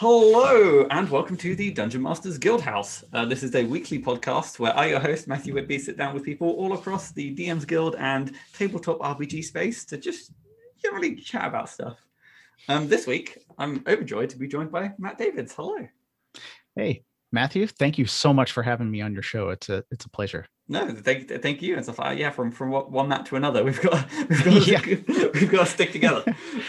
Hello, and welcome to the Dungeon Masters Guild House. Uh, this is a weekly podcast where I, your host, Matthew Whitby, sit down with people all across the DM's Guild and tabletop RPG space to just generally chat about stuff. Um, this week, I'm overjoyed to be joined by Matt Davids. Hello. Hey, Matthew, thank you so much for having me on your show. It's a it's a pleasure. No, thank, thank you and stuff like yeah. From from one mat to another, we've got we've got, yeah. we've got to stick together.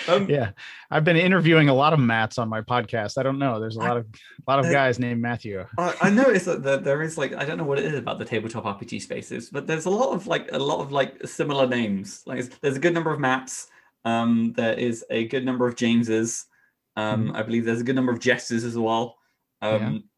Um, yeah, I've been interviewing a lot of Mats on my podcast. I don't know. There's a lot of a lot of guys named Matthew. I, I noticed that there is like I don't know what it is about the tabletop RPG spaces, but there's a lot of like a lot of like similar names. Like there's a good number of Mats. Um, there is a good number of Jameses. Um, mm-hmm. I believe there's a good number of Jesters as well. Um.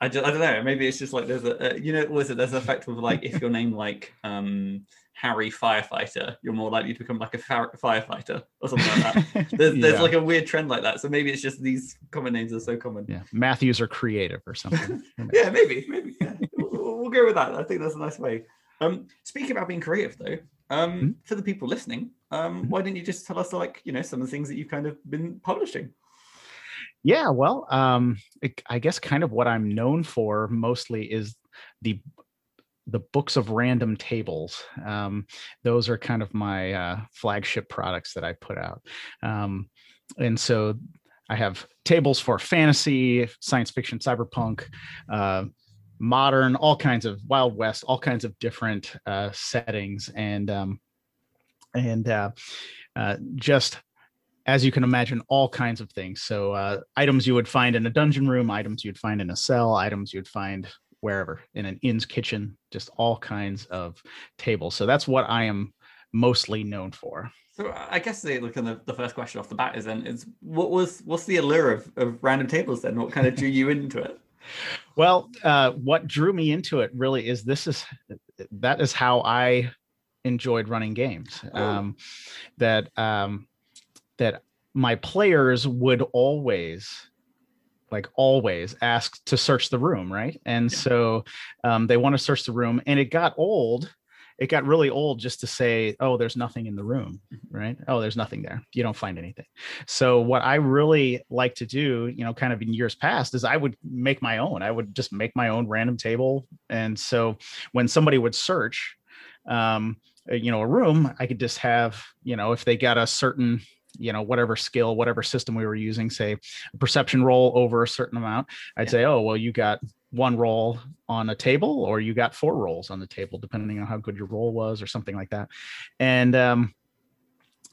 I, just, I don't know. Maybe it's just like there's a, you know, was it there's an effect of like if your name like um Harry Firefighter, you're more likely to become like a firefighter or something like that. There's, yeah. there's like a weird trend like that. So maybe it's just these common names are so common. Yeah, Matthews are creative or something. yeah, maybe, maybe. Yeah. we'll, we'll, go with that. I think that's a nice way. Um, speaking about being creative, though, um, mm-hmm. for the people listening, um, mm-hmm. why didn't you just tell us like you know some of the things that you've kind of been publishing? Yeah, well, um, it, I guess kind of what I'm known for mostly is the the books of random tables. Um, those are kind of my uh, flagship products that I put out, um, and so I have tables for fantasy, science fiction, cyberpunk. Uh, modern all kinds of wild west all kinds of different uh, settings and um, and uh, uh, just as you can imagine, all kinds of things. So uh, items you would find in a dungeon room, items you'd find in a cell, items you'd find wherever in an inn's kitchen, just all kinds of tables. So that's what I am mostly known for. So I guess the look the, the first question off the bat is then is what was what's the allure of, of random tables then? What kind of drew you into it? Well, uh, what drew me into it really is this is that is how I enjoyed running games. Oh. Um, that um, that my players would always like always ask to search the room right? And yeah. so um, they want to search the room and it got old it got really old just to say oh there's nothing in the room mm-hmm. right? Oh there's nothing there. You don't find anything. So what i really like to do you know kind of in years past is i would make my own. I would just make my own random table and so when somebody would search um, you know a room i could just have you know if they got a certain you know whatever skill whatever system we were using say a perception roll over a certain amount i'd yeah. say oh well you got one roll on a table or you got four rolls on the table depending on how good your roll was or something like that. And um,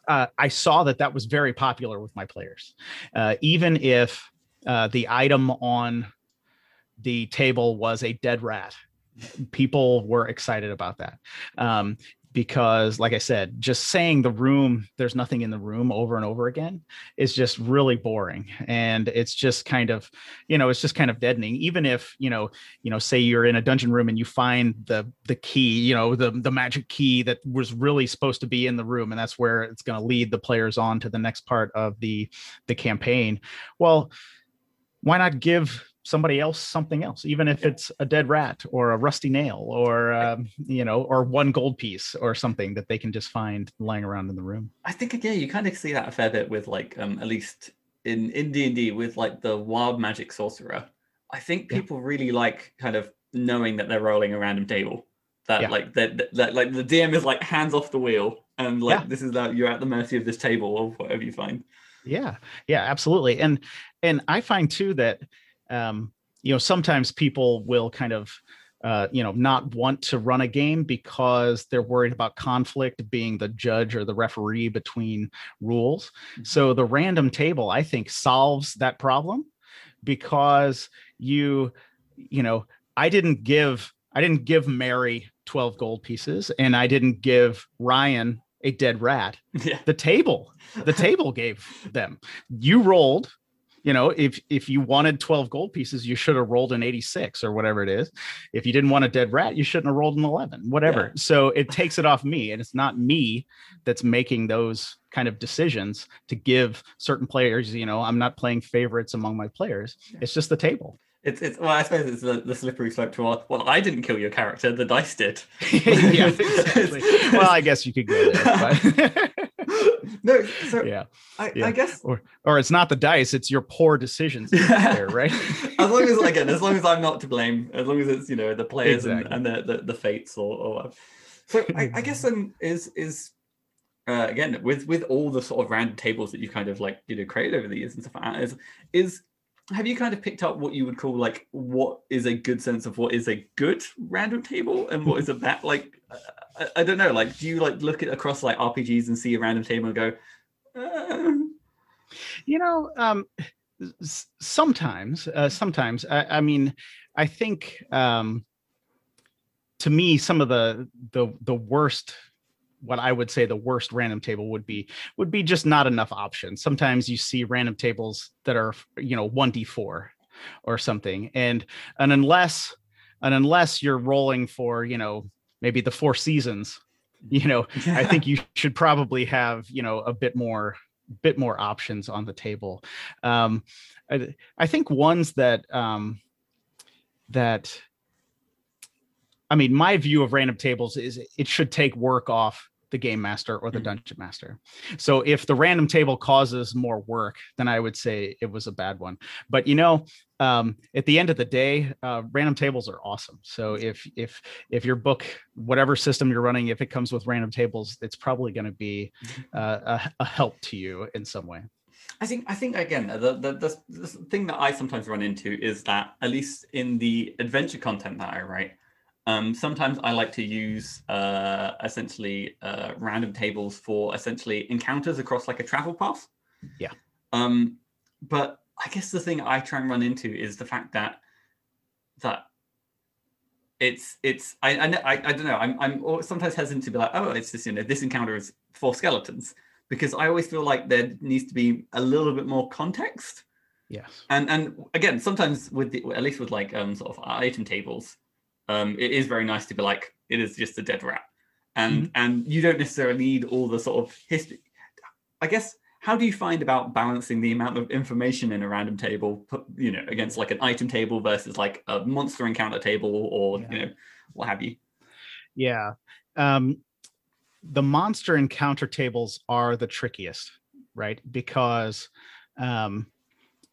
uh, i saw that that was very popular with my players. Uh, even if uh, the item on the table was a dead rat people were excited about that. Um, because like i said just saying the room there's nothing in the room over and over again is just really boring. And it's just kind of you know it's just kind of deadening. Even if you know you know say you're in a dungeon room and you find the the key you know the the magic key that was really supposed to be in the room and that's where it's going to lead the players on to the next part of the the campaign. Well why not give somebody else something else even if it's a dead rat or a rusty nail or um, you know or one gold piece or something that they can just find lying around in the room. I think again you kind of see that a fair bit with like um at least in in d&d with like the wild magic sorcerer. I think people yeah. really like kind of knowing that they're rolling a random table that yeah. like that, that like the dm is like hands off the wheel and like yeah. this is that you're at the mercy of this table or whatever you find. Yeah. Yeah absolutely. And and i find too that um, you know, sometimes people will kind of uh, you know, not want to run a game because they're worried about conflict being the judge or the referee between rules. Mm-hmm. So the random table, I think, solves that problem because you, you know, I didn't give I didn't give Mary 12 gold pieces and I didn't give Ryan a dead rat. Yeah. The table, the table gave them. You rolled you know if if you wanted 12 gold pieces you should have rolled an 86 or whatever it is if you didn't want a dead rat you shouldn't have rolled an 11 whatever yeah. so it takes it off me and it's not me that's making those kind of decisions to give certain players you know i'm not playing favorites among my players it's just the table it's, it's well, I suppose it's the, the slippery slope to well, well, I didn't kill your character, the dice did. yeah, exactly. well, I guess you could go there. No, so yeah I, yeah. I guess or or it's not the dice it's your poor decisions there right as long as again, as long as I'm not to blame, as long as it's you know the players Exactly. and, and the, the the fates or, or. So I, I guess then is is uh, again with with all the sort of random tables that you kind of like you know created over the years and stuff is is have you kind of picked up what you would call like what is a good sense of what is a good random table and what is a bad like I, I don't know like do you like look at across like RPGs and see a random table and go uh, you know um sometimes uh, sometimes I, I mean i think um to me some of the the the worst what i would say the worst random table would be would be just not enough options sometimes you see random tables that are you know 1d4 or something and and unless and unless you're rolling for you know maybe the four seasons you know I think you should probably have, you know, a bit more bit more options on the table. Um, I, I think ones that um, that I mean, my view of random tables is it should take work off the game master or the Mhm. dungeon master. So if the random table causes more work, then I would say it was a bad one. But you know, um, at the end of the day, uh, random tables are awesome. So if if if your book, whatever system you're running, if it comes with random tables, it's probably going to be uh, a, a help to you in some way. I think I think again the, the the the thing that I sometimes run into is that at least in the adventure content that I write, um, sometimes I like to use uh, essentially uh, random tables for essentially encounters across like a travel path. Yeah. Um, but I guess the thing I try and run into is the fact that that it's it's I I, I, I don't know I'm I'm sometimes hesitant to be like oh it's just you know this encounter is four skeletons because I always feel like there needs to be a little bit more context Yes. and and again sometimes with the at least with like um sort of item tables um it is very nice to be like it is just a dead rat and and you don't necessarily need all the sort of history i guess how do you find about balancing the amount of information in a random table you know against like an item table versus like a monster encounter table or Yeah. you know what have you Yeah. Um, the monster encounter tables are the trickiest, right? Because um,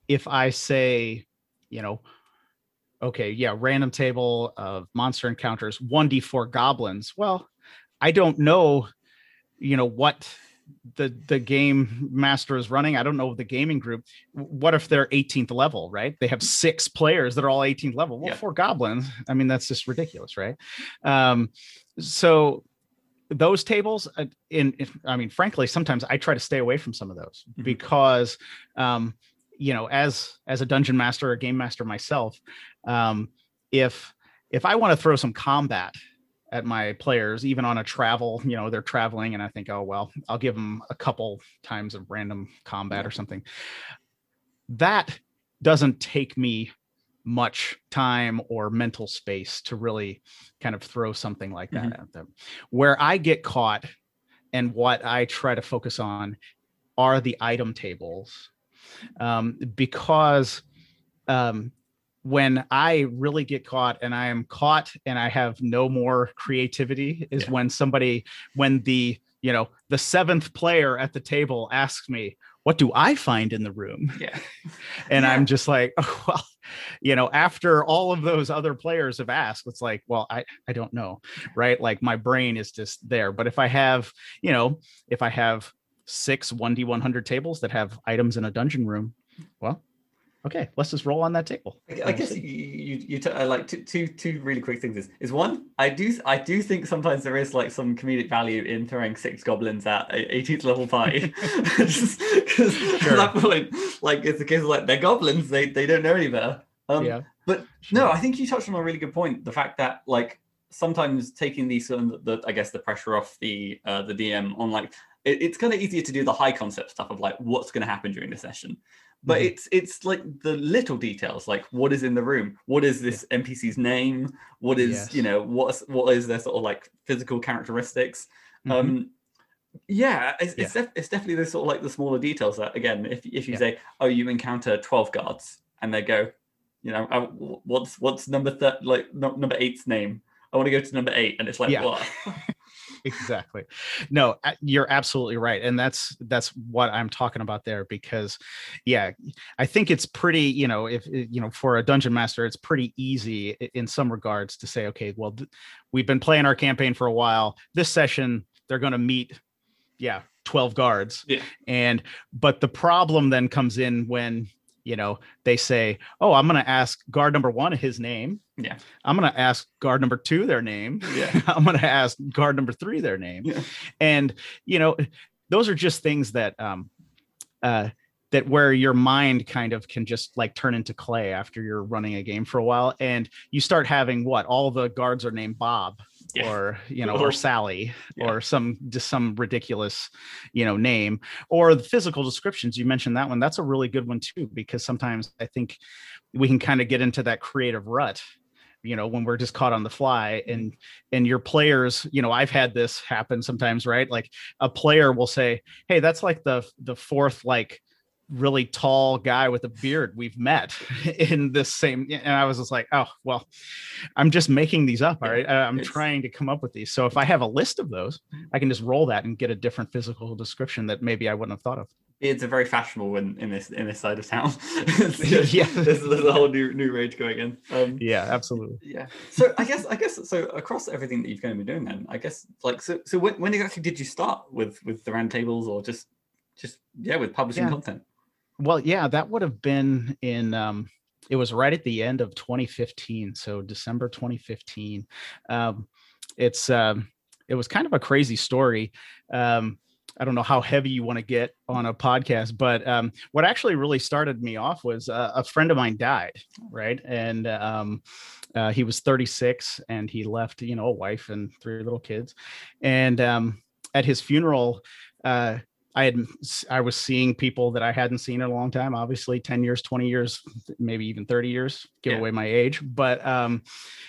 if I say, you know, okay, yeah, random table of monster encounters, 1d4 goblins, well, I don't know, you know, what the the game master is running. I don't know the gaming group. What if they're 18th level, right? They have six players that are all 18th level. Well, Yeah. four goblins. I mean, that's just ridiculous, right? Um, so those tables uh, in, in i mean frankly sometimes i try to stay away from some of those Mhm. because um you know as as a dungeon master or game master myself um if if i want to throw some combat at my players even on a travel you know they're traveling and i think oh well i'll give them a couple times of random combat or something that doesn't take me much time or mental space to really kind of throw something like that at them. Where I get caught and what I try to focus on are the item tables um, because um, when I really get caught and I am caught and I have no more creativity is Yeah. when somebody, when the, you know, the seventh player at the table asks me, what do I find in the room? yeah and Yeah. i'm just like oh, well you know after all of those other players have asked it's like well i i don't know right like my brain is just there but if i have you know if i have six 1d100 tables that have items in a dungeon room well okay let's just roll on that table. I, I guess you you, you t- I like two, two two really quick things is, is one I do I do think sometimes there is like some comedic value in throwing six goblins at a 18th level party. Because Sure. at that point like it's a case of like they're goblins they they don't know any better. Um yeah. but no I think you touched on a really good point the fact that like sometimes taking of the I guess the pressure off the uh the DM on like it, it's kind of easier to do the high concept stuff of like what's going to happen during the session but Mhm. it's it's like the little details like what is in the room what is this npc's name what is Yes. you know what's what is their sort of like physical characteristics Mhm. um yeah it's, it's, def- it's definitely the sort of like the smaller details that again if, if you Yeah. say oh you encounter 12 guards and they go you know uh, what's what's number like no, number eight's name i want to go to number eight and it's like Yeah. what exactly. No, you're absolutely right, and that's that's what I'm talking about there. Because, yeah, I think it's pretty. You know, if you know, for a dungeon master, it's pretty easy in some regards to say, okay, well, th- we've been playing our campaign for a while. This session, they're going to meet, yeah, 12 guards. Yeah. And but the problem then comes in when you know they say oh i'm going to ask guard number one his name. Yeah. I'm going to ask guard number two their name. Yeah. I'm going to ask guard number three their name. Yeah. and you know those are just things that um uh that where your mind kind of can just like turn into clay after you're running a game for a while and you start having what all the guards are named bob yeah. or you know or sally yeah. or some just some ridiculous you know name or the physical descriptions you mentioned that one that's a really good one too because sometimes i think we can kind of get into that creative rut you know when we're just caught on the fly mm-hmm. and and your players you know i've had this happen sometimes right like a player will say hey that's like the the fourth like really tall guy with a beard we've met in this same and i was just like oh well i'm just making these up all right? I'm trying to come up with these. So if i have a list of those i can just roll that and get a different physical description that maybe i wouldn't have thought of. It's a very fashionable in, in this in this side of town. Yeah. there's, there's, a whole new new rage going in. Um, yeah absolutely. yeah. So i guess i guess so across everything that you've going to be doing then i guess like so so when, when exactly did you start with with the roundtables or just just yeah with publishing yeah. content well, yeah, that would have been in um it was right at the end of 2015, so December 2015. Um it's um it was kind of a crazy story. Um I don't know how heavy you want to get on a podcast, but um, what actually really started me off was uh, a friend of mine died, right? And um, uh, he was 36 and he left, you know, a wife and three little kids. And um, at his funeral, uh, I had I was seeing people that I hadn't seen in a long time, obviously 10 years, 20 years, maybe even 30 years, give yeah. away my age, but um,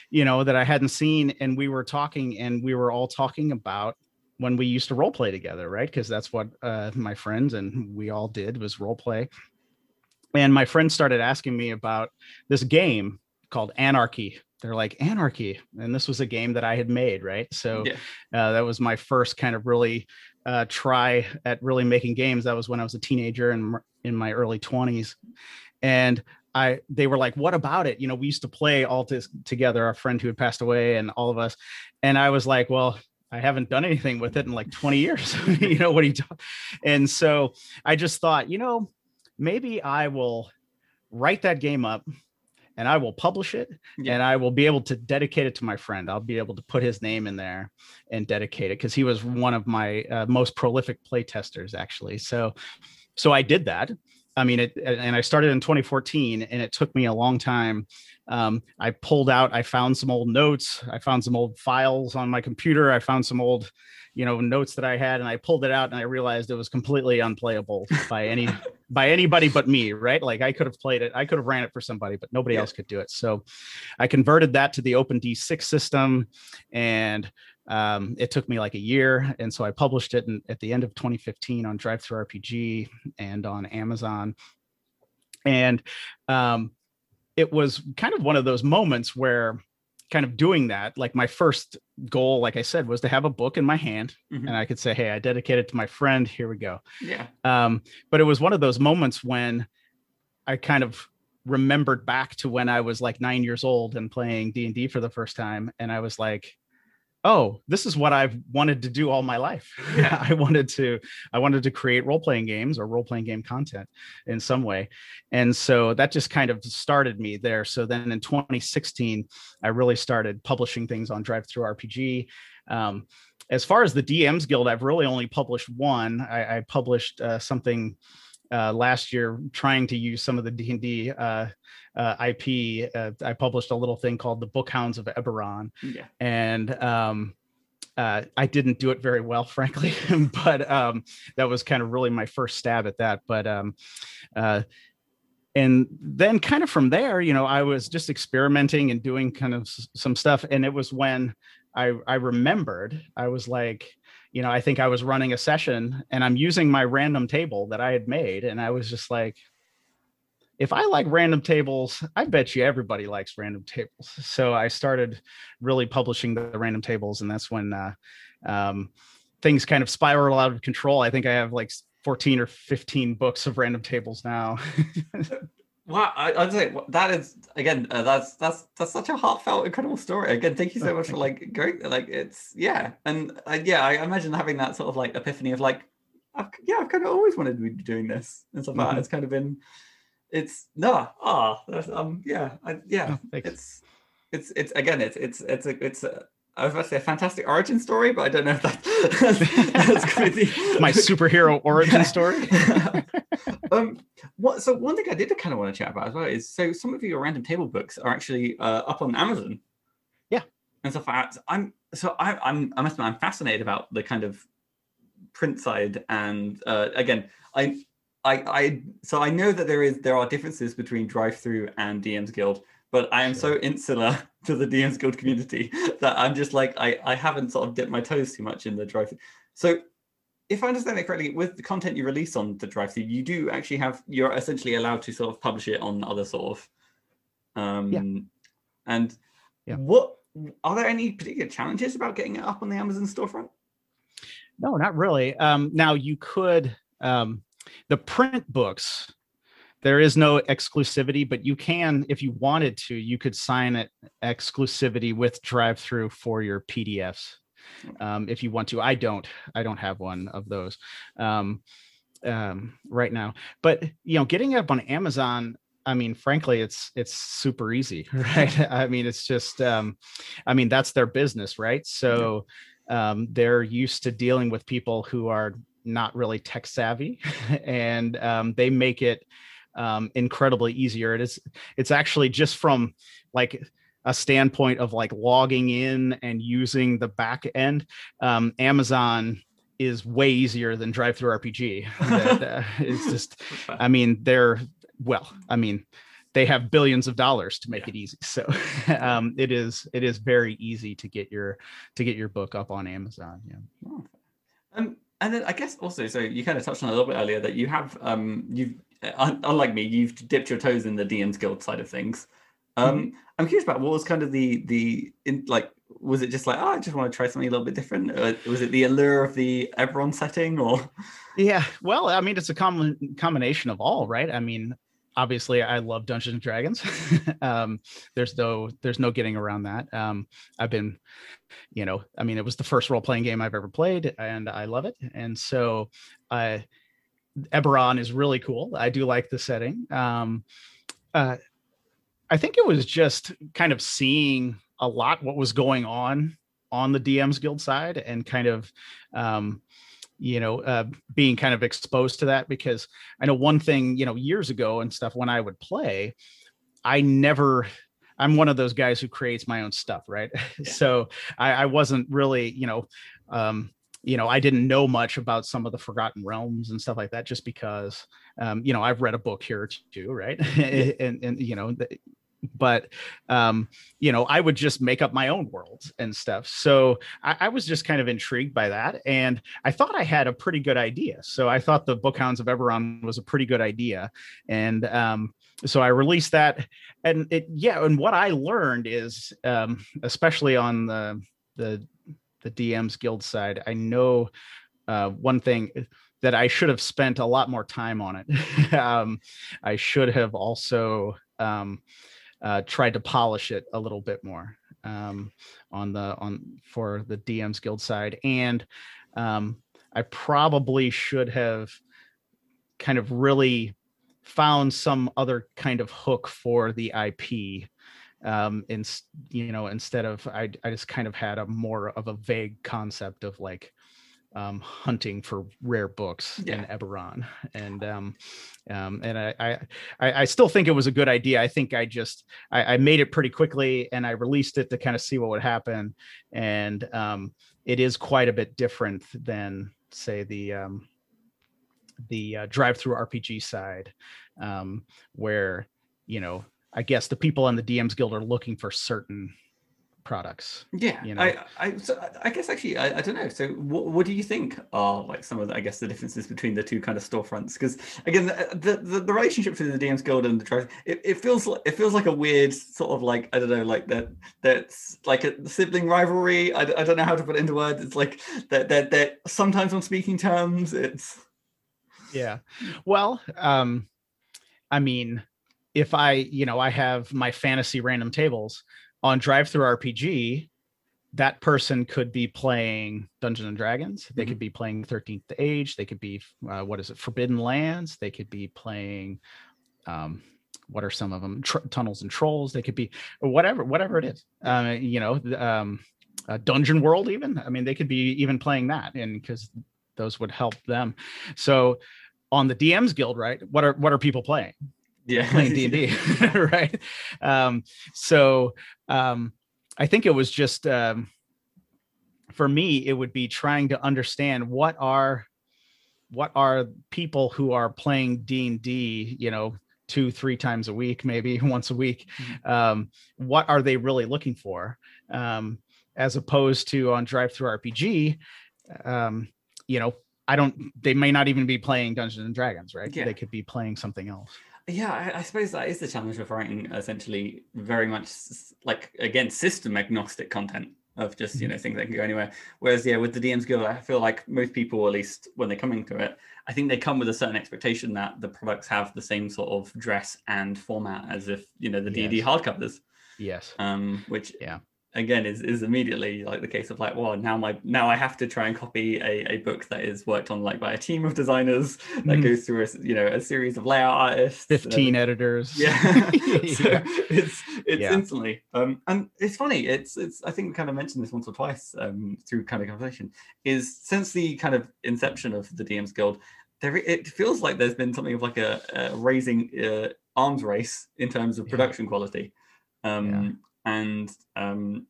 you know, that I hadn't seen. And we were talking and we were all talking about when we used to role play together, right? Because that's what uh, my friends and we all did was role play. And my friends started asking me about this game called Anarchy. They're like Anarchy, and this was a game that I had made, right? So yeah. uh, that was my first kind of really uh, try at really making games. That was when I was a teenager and in my early 20s. And I they were like, "What about it?" You know, we used to play all this together. Our friend who had passed away, and all of us. And I was like, "Well, I haven't done anything with it in like 20 years. you know what you talking?" And so I just thought, you know, maybe I will write that game up and I will publish it yeah. and I will be able to dedicate it to my friend. I'll be able to put his name in there and dedicate it because he was one of my uh, most prolific play testers actually. So so I did that. I mean it and I started in 2014 and it took me a long time. Um, I pulled out, I found some old notes, I found some old files on my computer, I found some old you know notes that I had and I pulled it out and I realized it was completely unplayable by any by anybody but me right? Like I could have played it I could have ran it for somebody but nobody yeah. else could do it. So I converted that to the OpenD6 system and um, it took me like a year and so I published it in, at the end of 2015 on Drive Through DriveThruRPG and on Amazon. And um, it was kind of one of those moments where kind of doing that like my first goal like i said was to have a book in my hand mm-hmm. and i could say hey i dedicate it to my friend here we go yeah um but it was one of those moments when i kind of remembered back to when i was like nine years old and playing d&d for the first time and i was like oh this is what i've wanted to do all my life. Yeah. i wanted to i wanted to create role-playing games or role-playing game content in some way. And so that just kind of started me there. So then in 2016 i really started publishing things on DriveThruRPG um, as far as the dms guild i've really only published one. I, I published uh, something uh, last year trying to use some of the d&d uh, uh, IP, uh, I published a little thing called the Bookhounds of Eberron, yeah. and um, uh, I didn't do it very well, frankly, but um, that was kind of really my first stab at that. But um, uh, and then kind of from there, you know, I was just experimenting and doing kind of s- some stuff, and it was when I I remembered I was like, you know, I think I was running a session and I'm using my random table that I had made, and I was just like, if I like random tables, I bet you everybody likes random tables. So I started really publishing the random tables, and that's when uh, um, things kind of spiral out of control. I think I have like 14 or 15 books of random tables now. Wow, I, would say that is again. Uh, that's that's that's such a heartfelt, incredible story. Again, thank you so much for like going. Like it's yeah, and uh, yeah, I imagine having that sort of like epiphany of like, I've, yeah, I've kind of always wanted to be doing this and stuff mm-hmm. like that. It's kind of been, it's no, ah, oh, um, yeah, I, yeah, oh, it's it's it's again, it's it's it's a it's a I was about to say a fantastic origin story, but I don't know if that, that's be my superhero origin story. um, what? So one thing I did kind of want to chat about as well is so some of your random table books are actually uh, up on Amazon. Yeah, and stuff like that. I'm so I, I'm I must admit I'm fascinated about the kind of print side, and uh, again I. I, I so I know that there is there are differences between drive-through and DM's Guild, but I am so insular to the DM's Guild community that I'm just like I, I haven't sort of dipped my toes too much in the drive. So if I understand it correctly, with the content you release on the drive through, you do actually have you're essentially allowed to sort of publish it on other sort of um yeah. and yeah. what are there any particular challenges about getting it up on the Amazon storefront? No, not really. Um now you could um the print books there is no exclusivity, but you can, if you wanted to, you could sign it exclusivity with drive through for your PDFs. Um, if you want to, I don't, I don't have one of those um, um, right now, but you know, getting it up on Amazon, I mean, frankly, it's it's super easy, right? I mean, it's just, um, I mean, that's their business, right? So um, they're used to dealing with people who are not really tech savvy, and um, they make it um, incredibly easier. It is it's actually just from like a standpoint of like logging in and using the back end. Um, Amazon is way easier than drive through RPG. uh, it's just, I mean, they're well, I mean, they have billions of dollars to make yeah. it easy. So um, it is it is very easy to get your to get your book up on Amazon. Yeah. Oh. Um, and then I guess also, so you kind of touched on a little bit earlier that you have um, you've unlike me, you've dipped your toes in the DM's Guild side of things. Um, mm-hmm. I'm curious about what was kind of the the in, like was it just like oh I just want to try something a little bit different? Or was it the allure of the Eberron setting or? Yeah, well, I mean it's a common combination of all, right? I mean, obviously I love Dungeons and Dragons. um, there's no there's no getting around that. Um, I've been, you know, I mean it was the first role playing game I've ever played, and I love it. And so I Eberron is really cool. I do like the setting. Um, uh, I think it was just kind of seeing a lot what was going on on the DMs Guild side and kind of, um, you know, uh, being kind of exposed to that because I know one thing, you know, years ago and stuff when I would play, I never I'm one of those guys who creates my own stuff, right? Yeah. so I, I, wasn't really, you know, um, you know, I didn't know much about some of the Forgotten Realms and stuff like that, just because, um, you know, I've read a book here or two, right? and, and, you know, but um, you know, I would just make up my own worlds and stuff. So I, I, was just kind of intrigued by that, and I thought I had a pretty good idea. So I thought the Bookhounds of Eberron was a pretty good idea, and um, so I released that. And it, yeah, and what I learned is, um, especially on the the the DMs Guild side, I know uh, one thing that I should have spent a lot more time on it. um, I should have also um, uh, tried to polish it a little bit more um, on the on for the DMs Guild side, and um, I probably should have kind of really found some other kind of hook for the IP um in you know instead of I, I just kind of had a more of a vague concept of like um, hunting for rare books yeah. in Eberron, and um, um, and I, I I still think it was a good idea. I think I just I, I made it pretty quickly and I released it to kind of see what would happen, and um, it is quite a bit different than say the um, the uh, drive through RPG side, um, where you know I guess the people on the DMs Guild are looking for certain products. Yeah, you know? I, I, so I guess actually, I, I don't know. So, what, what do you think are like some of the, I guess, the differences between the two kind of storefronts? Because again, the, the the relationship between the DM's Guild and the Drive, it, it feels like it feels like a weird sort of like I don't know, like that that's like a sibling rivalry. I, I don't know how to put it into words. It's like that that that sometimes on speaking terms. It's yeah, well, um, I mean, if I you know I have my fantasy random tables on drive through RPG, that person could be playing Dungeons and Dragons. They mm-hmm. could be playing 13th Age. They could be, uh, what is it, Forbidden Lands. They could be playing, um, what are some of them? Tr- tunnels and Trolls. They could be whatever, whatever it is. Uh, you know, um, Dungeon World. Even I mean, they could be even playing that, and because those would help them. So on the DM's Guild, right? What are what are people playing? Yeah. playing d&d right? Um, so um, i think it was just um, for me it would be trying to understand what are what are people who are playing d&d you know two three times a week maybe once a week mm-hmm. um, what are they really looking for? Um, as opposed to on drive through rpg um, you know i don't they may not even be playing dungeons and dragons right? Yeah. they could be playing something else yeah, I, I, suppose that is the challenge of writing essentially very much like again system agnostic content of just you mm-hmm. know things that can go anywhere. Whereas yeah, with the DM's Guild, I feel like most people, at least when they're coming to it, I think they come with a certain expectation that the products have the same sort of dress and format as if you know the D&D hardcovers. Yes. Um, which yeah, again is is immediately like the case of like well now my now i have to try and copy a, a book that is worked on like by a team of designers that mm. goes through a you know a series of layout artists 15 editors yeah, so it's it's yeah. instantly um and it's funny it's it's i think we kind of mentioned this once or twice um through kind of conversation is since the kind of inception of the dms guild there it feels like there's been something of like a, a raising uh, arms race in terms of production yeah. quality um and um,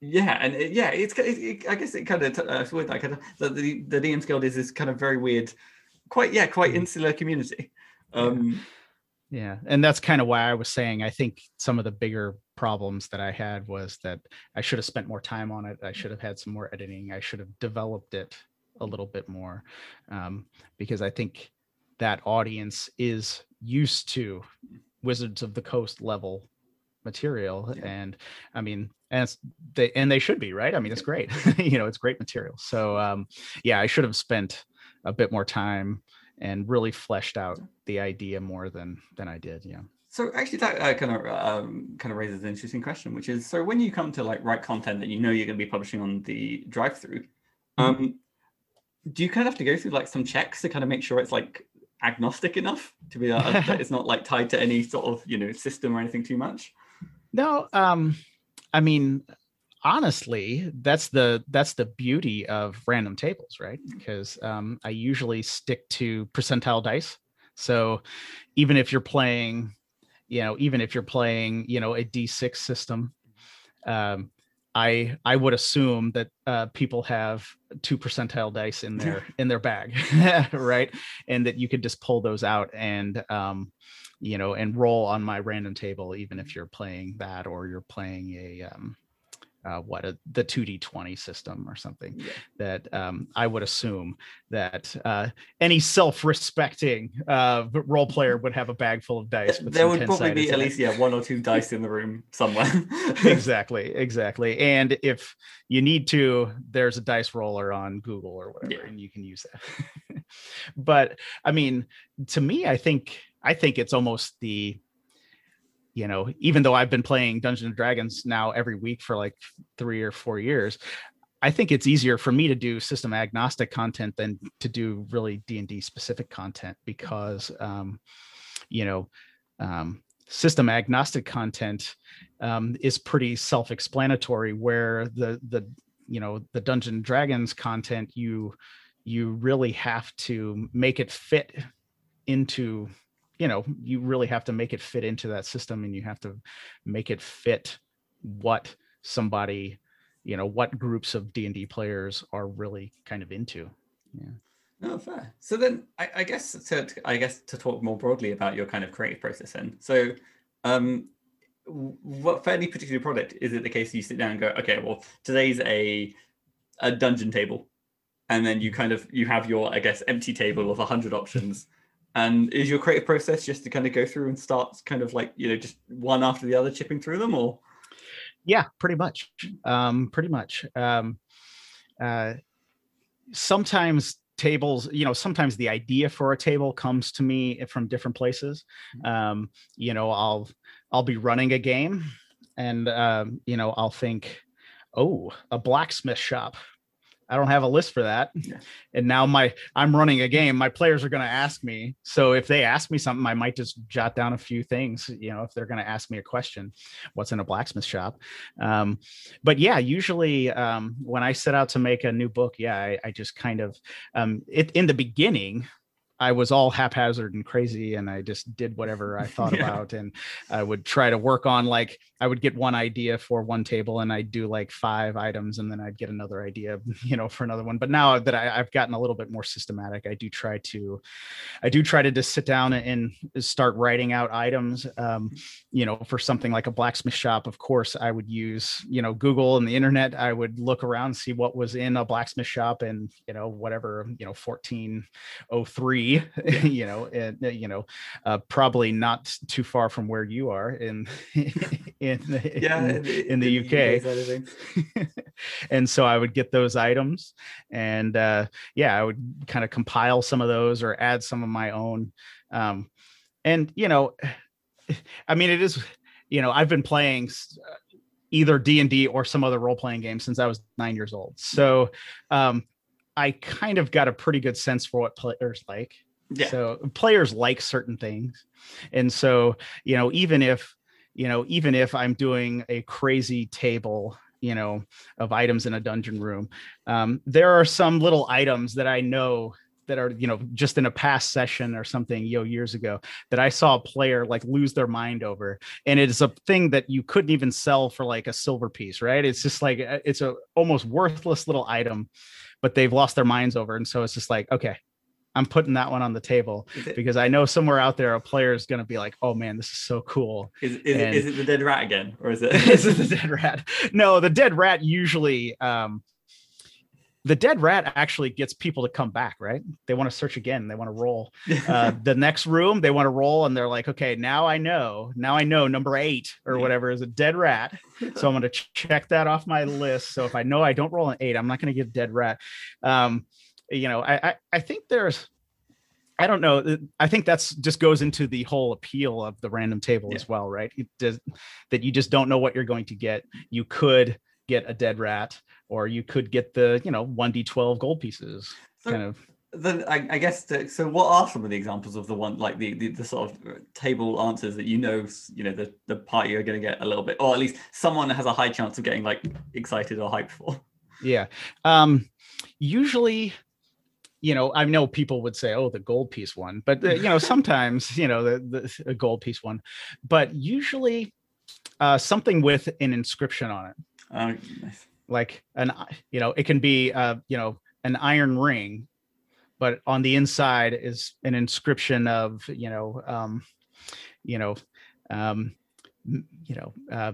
yeah, and it, yeah, it's it, it, I guess it kind of uh, with that kind of the the, the DM's Guild is this kind of very weird, quite yeah, quite mm. insular community. Um, yeah. yeah, and that's kind of why I was saying I think some of the bigger problems that I had was that I should have spent more time on it. I should have had some more editing. I should have developed it a little bit more um, because I think that audience is used to Wizards of the Coast level material yeah. and i mean and they and they should be right? I mean it's great you know it's great material. So um yeah i should have spent a bit more time and really fleshed out the idea more than than i did yeah. So actually that uh, kind of um, kind of raises an interesting question which is so when you come to like write content that you know you're going to be publishing on the drive through mm-hmm. um do you kind of have to go through like some checks to kind of make sure it's like agnostic enough to be uh, that it's not like tied to any sort of you know system or anything too much no, um, I mean, honestly, that's the that's the beauty of random tables, right? Because um, I usually stick to percentile dice. So even if you're playing, you know, even if you're playing, you know, a D6 system, um, I I would assume that uh, people have two percentile dice in their in their bag, right? And that you could just pull those out and um, you know, and roll on my random table, even if you're playing that or you're playing a um, uh, what a, the 2d20 system or something yeah. that um, i would assume that uh, any self-respecting uh, role player would have a bag full of dice there would probably be at least yeah one or two dice in the room somewhere exactly exactly and if you need to there's a dice roller on google or whatever yeah. and you can use that but i mean to me i think I think it's almost the you know, even though I've been playing Dungeons and Dragons now every week for like three or four years, I think it's easier for me to do system agnostic content than to do really D and D specific content because, um, you know, um, system agnostic content um, is pretty self-explanatory. Where the the you know the Dungeon Dragons content you you really have to make it fit into you know you really have to make it fit into that system and you have to make it fit what somebody you know what groups of d&d players are really kind of into. Yeah. No fair. So then i, I guess to i guess to talk more broadly about your kind of creative process then. So um what any particular product is it the case you sit down and go, okay, well today's a a dungeon table, and then you kind of you have your I guess empty table of hundred options. And is your creative process just to kind of go through and start kind of like you know just one after the other chipping through them, or yeah, pretty much, um, pretty much. Um, uh, sometimes tables you know sometimes the idea for a table comes to me from different places mm-hmm. um you know i'll i'll be running a game and um you know i'll think oh a blacksmith shop I don't have a list for that. Yeah. And now my I'm running a game. My players are going to ask me. So if they ask me something, I might just jot down a few things. You know, if they're going to ask me a question, what's in a blacksmith shop? Um, but yeah, usually um, when I set out to make a new book, yeah, I, I just kind of um, it in the beginning. I was all haphazard and crazy, and I just did whatever I thought yeah. about, and I would try to work on like I would get one idea for one table, and I'd do like five items, and then I'd get another idea, you know, for another one. But now that I, have gotten a little bit more systematic, I do try to, I do try to just sit down and start writing out items. Um, you know, for something like a blacksmith shop, of course, I would use you know Google and the internet. I would look around, see what was in a blacksmith shop, and you know whatever you know fourteen oh three you know, and uh, you know, uh, probably not too far from where you are in in the, yeah in, in, the, the UK. and so I would get those items, and uh, yeah, I would kind of compile some of those or add some of my own. Um, and you know, I mean, it is, you know, I've been playing uh, either d&d or some other role-playing game since i was nine years old so um, I kind of got a pretty good sense for what players like. Yeah. So players like certain things. And so, you know, even if, you know, even if I'm doing a crazy table, you know, of items in a dungeon room, um, there are some little items that I know that are you know just in a past session or something you know years ago that i saw a player like lose their mind over and it's a thing that you couldn't even sell for like a silver piece right it's just like uh, it's a almost worthless little item but they've lost their minds over. And so it's just like, okay, I'm putting that one on the table because I know somewhere out there a player is going to be like, "Oh man, this is so cool." Is, is, and, it, is it the dead rat again, or is it? is it the dead rat? No, the dead rat usually. Um, the dead rat actually gets people to come back, right? They want to search again. They want to roll. Uh, the next room, they want to roll, and they're like, "Okay, now I know. Now I know number eight or whatever is a dead rat. So I'm going to ch- check that off my list. So if I know I don't roll an eight, I'm not going to get dead rat." Um, you know, I, I, I think there's I don't know. I think that's just goes into the whole appeal of the random table yeah. as well, right? It does, that you just don't know what you're going to get. You could get a dead rat, or you could get the you know one d12 gold pieces. So, kind of. Then I, I guess the, so. What are some of the examples of the one like the, the, the sort of uh, table answers that you know you know the the party are going to get a little bit, or at least someone has a high chance of getting like excited or hyped for? Yeah. Um, usually you know, I know people would say, "Oh, the gold piece one," but the, you know, sometimes you know the, the gold piece one, but usually uh, something with an inscription on it. Nice. Like an, you know, it can be, uh, you know, an iron ring, but on the inside is an inscription of, you know, um, you know, um, you know, uh,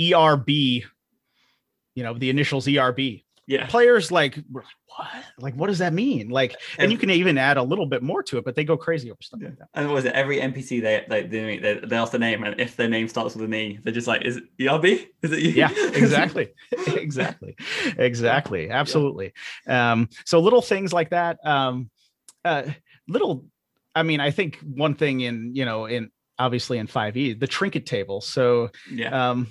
ERB, you know, the initials ERB yeah. players like what? Like what does that mean? Like and, you can even add a little bit more to it but they go crazy over stuff yeah. like that. And was it? Every npc they they they, they, they ask the name and if their name starts with an e they're just like is it erb is it you? Yeah exactly. Exactly. Exactly. Absolutely. Yeah. um so little things like that um uh little i mean i think one thing in you know in obviously in 5e the trinket table. So yeah. um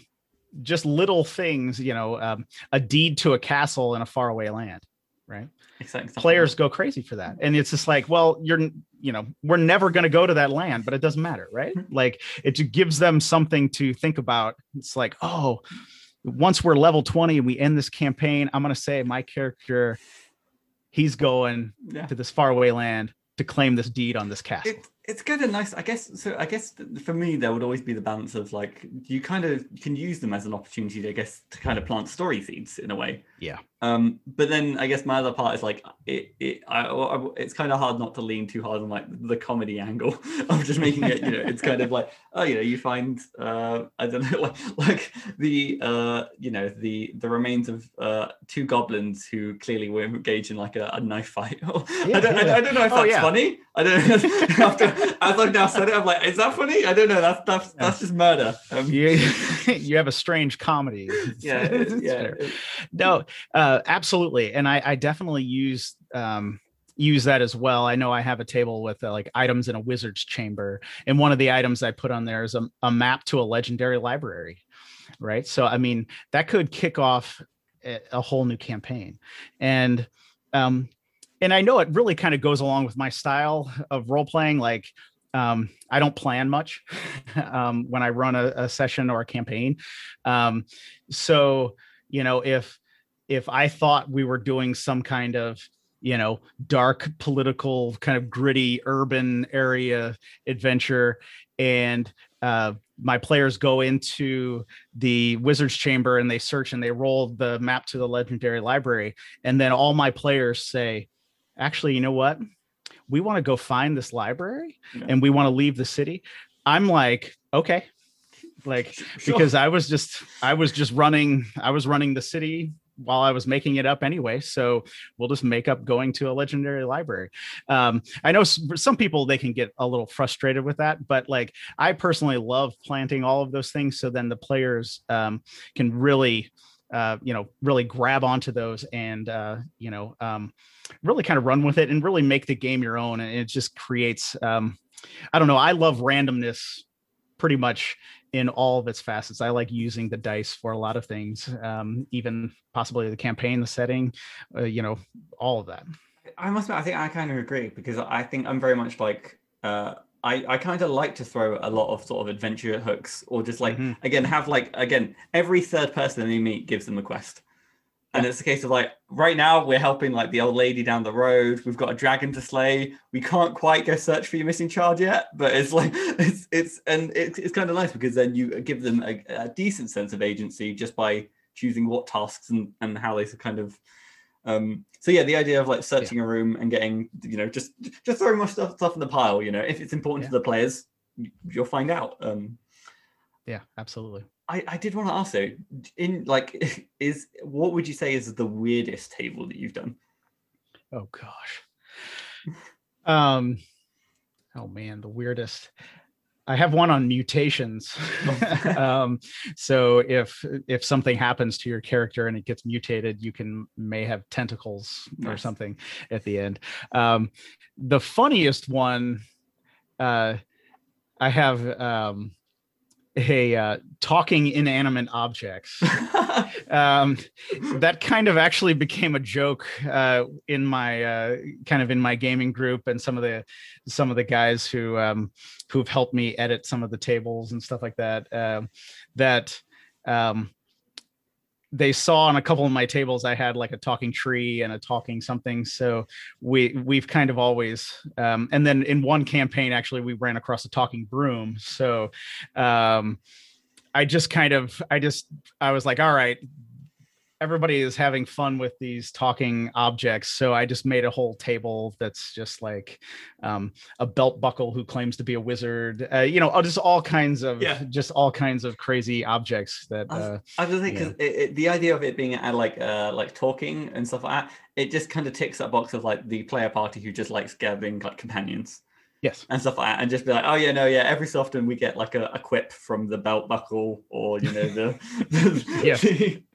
just little things, you know, um, a deed to a castle in a faraway land, right? Exactly. Players go crazy for that. And it's just like, well, you're, you know, we're never going to go to that land, but it doesn't matter, right? like it gives them something to think about. It's like, oh, once we're level 20 and we end this campaign, I'm going to say my character, he's going yeah. to this faraway land to claim this deed on this castle. It, it's kind of nice. I guess so i guess for me there would always be the balance of like you kind of can use them as an opportunity i guess to kind of plant story seeds in a way. Yeah. Um but then i guess my other part is like it, it I, I, it's kind of hard not to lean too hard on like the comedy angle of just making it you know it's kind of like oh you know you find uh i don't know like like the uh you know the the remains of uh two goblins who clearly were engaged in like a, a knife fight. Yeah, I, don't, yeah. I, I, don't know if oh, that's oh, yeah. funny. I don't after as I've now said it, I'm like, is that funny? I don't know. That's that's yeah. that's just murder. Um, you, you have a strange comedy. yeah, yeah. No, uh, absolutely, and I, I definitely use um, use that as well. I know I have a table with uh, like items in a wizard's chamber, and one of the items I put on there is a, a map to a legendary library. Right. So I mean, that could kick off a, a whole new campaign, and um, and I know it really kind of goes along with my style of role playing. Like, um, I don't plan much um, when I run a, a, session or a campaign. Um, so, you know, if if I thought we were doing some kind of you know dark political kind of gritty urban area adventure and uh, my players go into the wizard's chamber and they search and they roll the map to the legendary library and then all my players say actually, you know what? We want to go find this library yeah. and we want to leave the city. I'm like, okay. Like sure. because I was just I was just running I was running the city while I was making it up anyway. So we'll just make up going to a legendary library. Um, I know some people they can get a little frustrated with that, but like I personally love planting all of those things. So then the players um, can really, uh, you know, really grab onto those and uh, you know, um, really kind of run with it and really make the game your own. And it just creates, um, I don't know, I love randomness pretty much in all of its facets. I like using the dice for a lot of things, um, even possibly the campaign, the setting, uh, you know, all of that. I must admit, I think I kind of agree because I think I'm very much like, uh, I, I kind of like to throw a lot of sort of adventure hooks or just like mm-hmm. again have like again every third person they meet gives them a quest. And it's a case of like right now we're helping like the old lady down the road. We've got a dragon to slay. We can't quite go search for your missing child yet but it's like it's it's and it's, it's kind of nice because then you give them a, a, decent sense of agency just by choosing what tasks and and how they kind of um so yeah the idea of like searching yeah. a room and getting you know just just throwing more stuff stuff in the pile you know if it's important yeah. to the players you'll find out um yeah absolutely I, I did want to ask though, in like, is what would you say is the weirdest table that you've done? Oh gosh. Um, oh man, the weirdest. I have one on mutations. um, so if if something happens to your character and it gets mutated, you can may have tentacles nice. or something at the end. Um, the funniest one, uh, I have um, a uh, talking inanimate objects. um, that kind of actually became a joke uh, in my uh, kind of in my gaming group, and some of the some of the guys who um, who've helped me edit some of the tables and stuff like that. Um, that um, they saw on a couple of my tables I had like a talking tree and a talking something. So we we've kind of always um, and then in one campaign actually we ran across a talking broom. So um, I just kind of I just I was like, all right, everybody is having fun with these talking objects so i just made a whole table that's just like um, a belt buckle who claims to be a wizard uh, you know uh, just all kinds of yeah. just all kinds of crazy objects that i was, uh, I was thinking because the idea of it being uh, like uh, like talking and stuff like that it just kind of ticks that box of like the player party who just likes gathering like companions. Yes. And stuff like that and just be like oh yeah no yeah every so often we get like a, a quip from the belt buckle or you know the, the yeah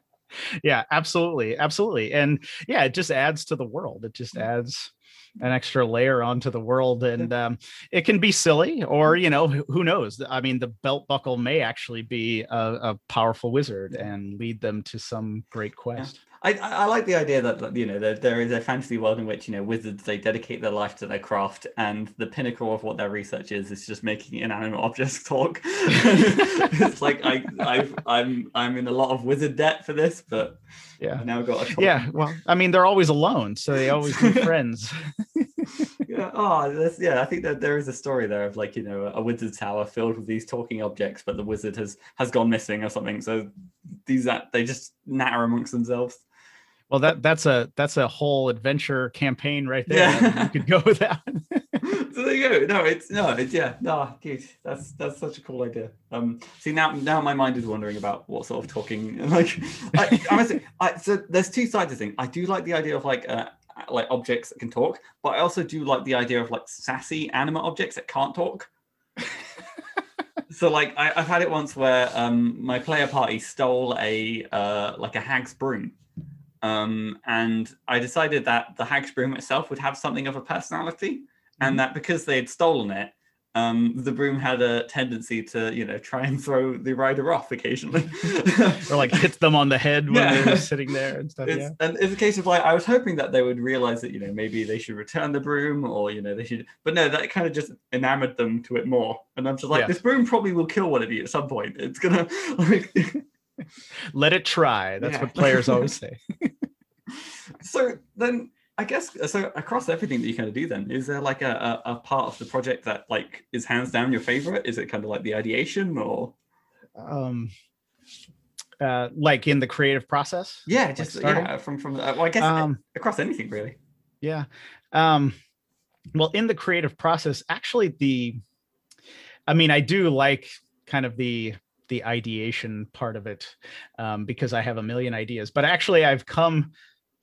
yeah absolutely absolutely and yeah it just adds to the world it just adds an extra layer onto the world and um, it can be silly or you know who knows i mean the belt buckle may actually be a, a powerful wizard and lead them to some great quest I, I like the idea that you know there, there is a fantasy world in which you know wizards they dedicate their life to their craft and the pinnacle of what their research is is just making inanimate objects talk. it's like I i I'm I'm in a lot of wizard debt for this, but yeah, I now got a yeah. Well, I mean they're always alone, so they always need friends. yeah, yeah, oh, that's, yeah. I think that there is a story there of like you know a wizard tower filled with these talking objects, but the wizard has has gone missing or something. So these that they just natter amongst themselves. Well, that that's a that's a whole adventure campaign right there. Yeah. you could go with that. so there you go. No, it's no, it's yeah, no, dude, that's that's such a cool idea. Um, see now now my mind is wondering about what sort of talking like. I, I must say, I, so there's two sides of thing. I do like the idea of like uh, like objects that can talk, but I also do like the idea of like sassy animate objects that can't talk. so like I, have had it once where um my player party stole a uh like a hag's broom um, and I decided that the hag's broom itself would have something of a personality, mm-hmm. and that because they had stolen it, um, the broom had a tendency to, you know, try and throw the rider off occasionally, or like hit them on the head when yeah. they're sitting there and stuff. It's, yeah, and it's a case of like I was hoping that they would realize that, you know, maybe they should return the broom, or you know, they should. But no, that kind of just enamored them to it more, and I'm just like, yeah. this broom probably will kill one of you at some point. It's gonna like. Let it try. That's yeah. what players always say. so then I guess so across everything that you kind of do then, is there like a, a, a, part of the project that like is hands down your favorite? Is it kind of like the ideation or um uh like in the creative process? Yeah, just like yeah, from from uh, well I guess um, across anything really. Yeah. Um well in the creative process, actually the I mean I do like kind of the the ideation part of it um, because I have a million ideas. But actually, I've come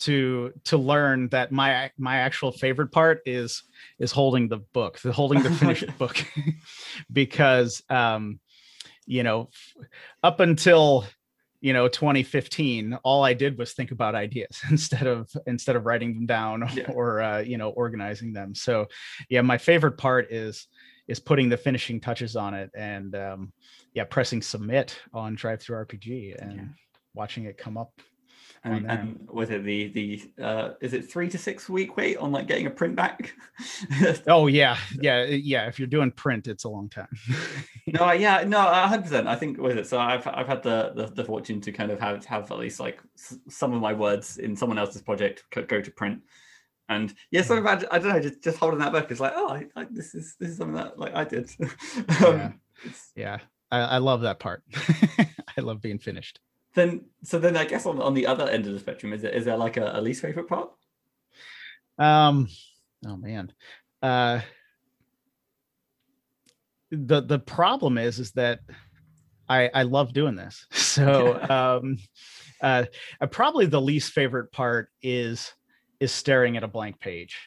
to to learn that my my actual favorite part is is holding the book, the holding the finished book, because um, you know, up until you know 2015 all i did was think about ideas instead of instead of writing them down yeah. or uh, you know organizing them so yeah my favorite part is is putting the finishing touches on it and um, yeah, pressing submit on Drive Through DriveThruRPG and yeah. watching it come up. And, and was it the the uh, is it three to six week wait on like getting a print back? oh yeah, yeah, yeah. If you're doing print, it's a long time. no, yeah, no, hundred percent. I think with it. So I've I've had the, the, the fortune to kind of have have at least like some of my words in someone else's project go to print. And yeah, so I, I don't know, just, just holding that book is like, oh, I, I, this is this is something that like I did. um, yeah, yeah. I, I love that part. I love being finished. Then, so then I guess on, on the other end of the spectrum, is there, is there like a, a least favorite part? Um, oh man, uh, the the problem is is that I I love doing this. So um, uh, probably the least favorite part is is staring at a blank page,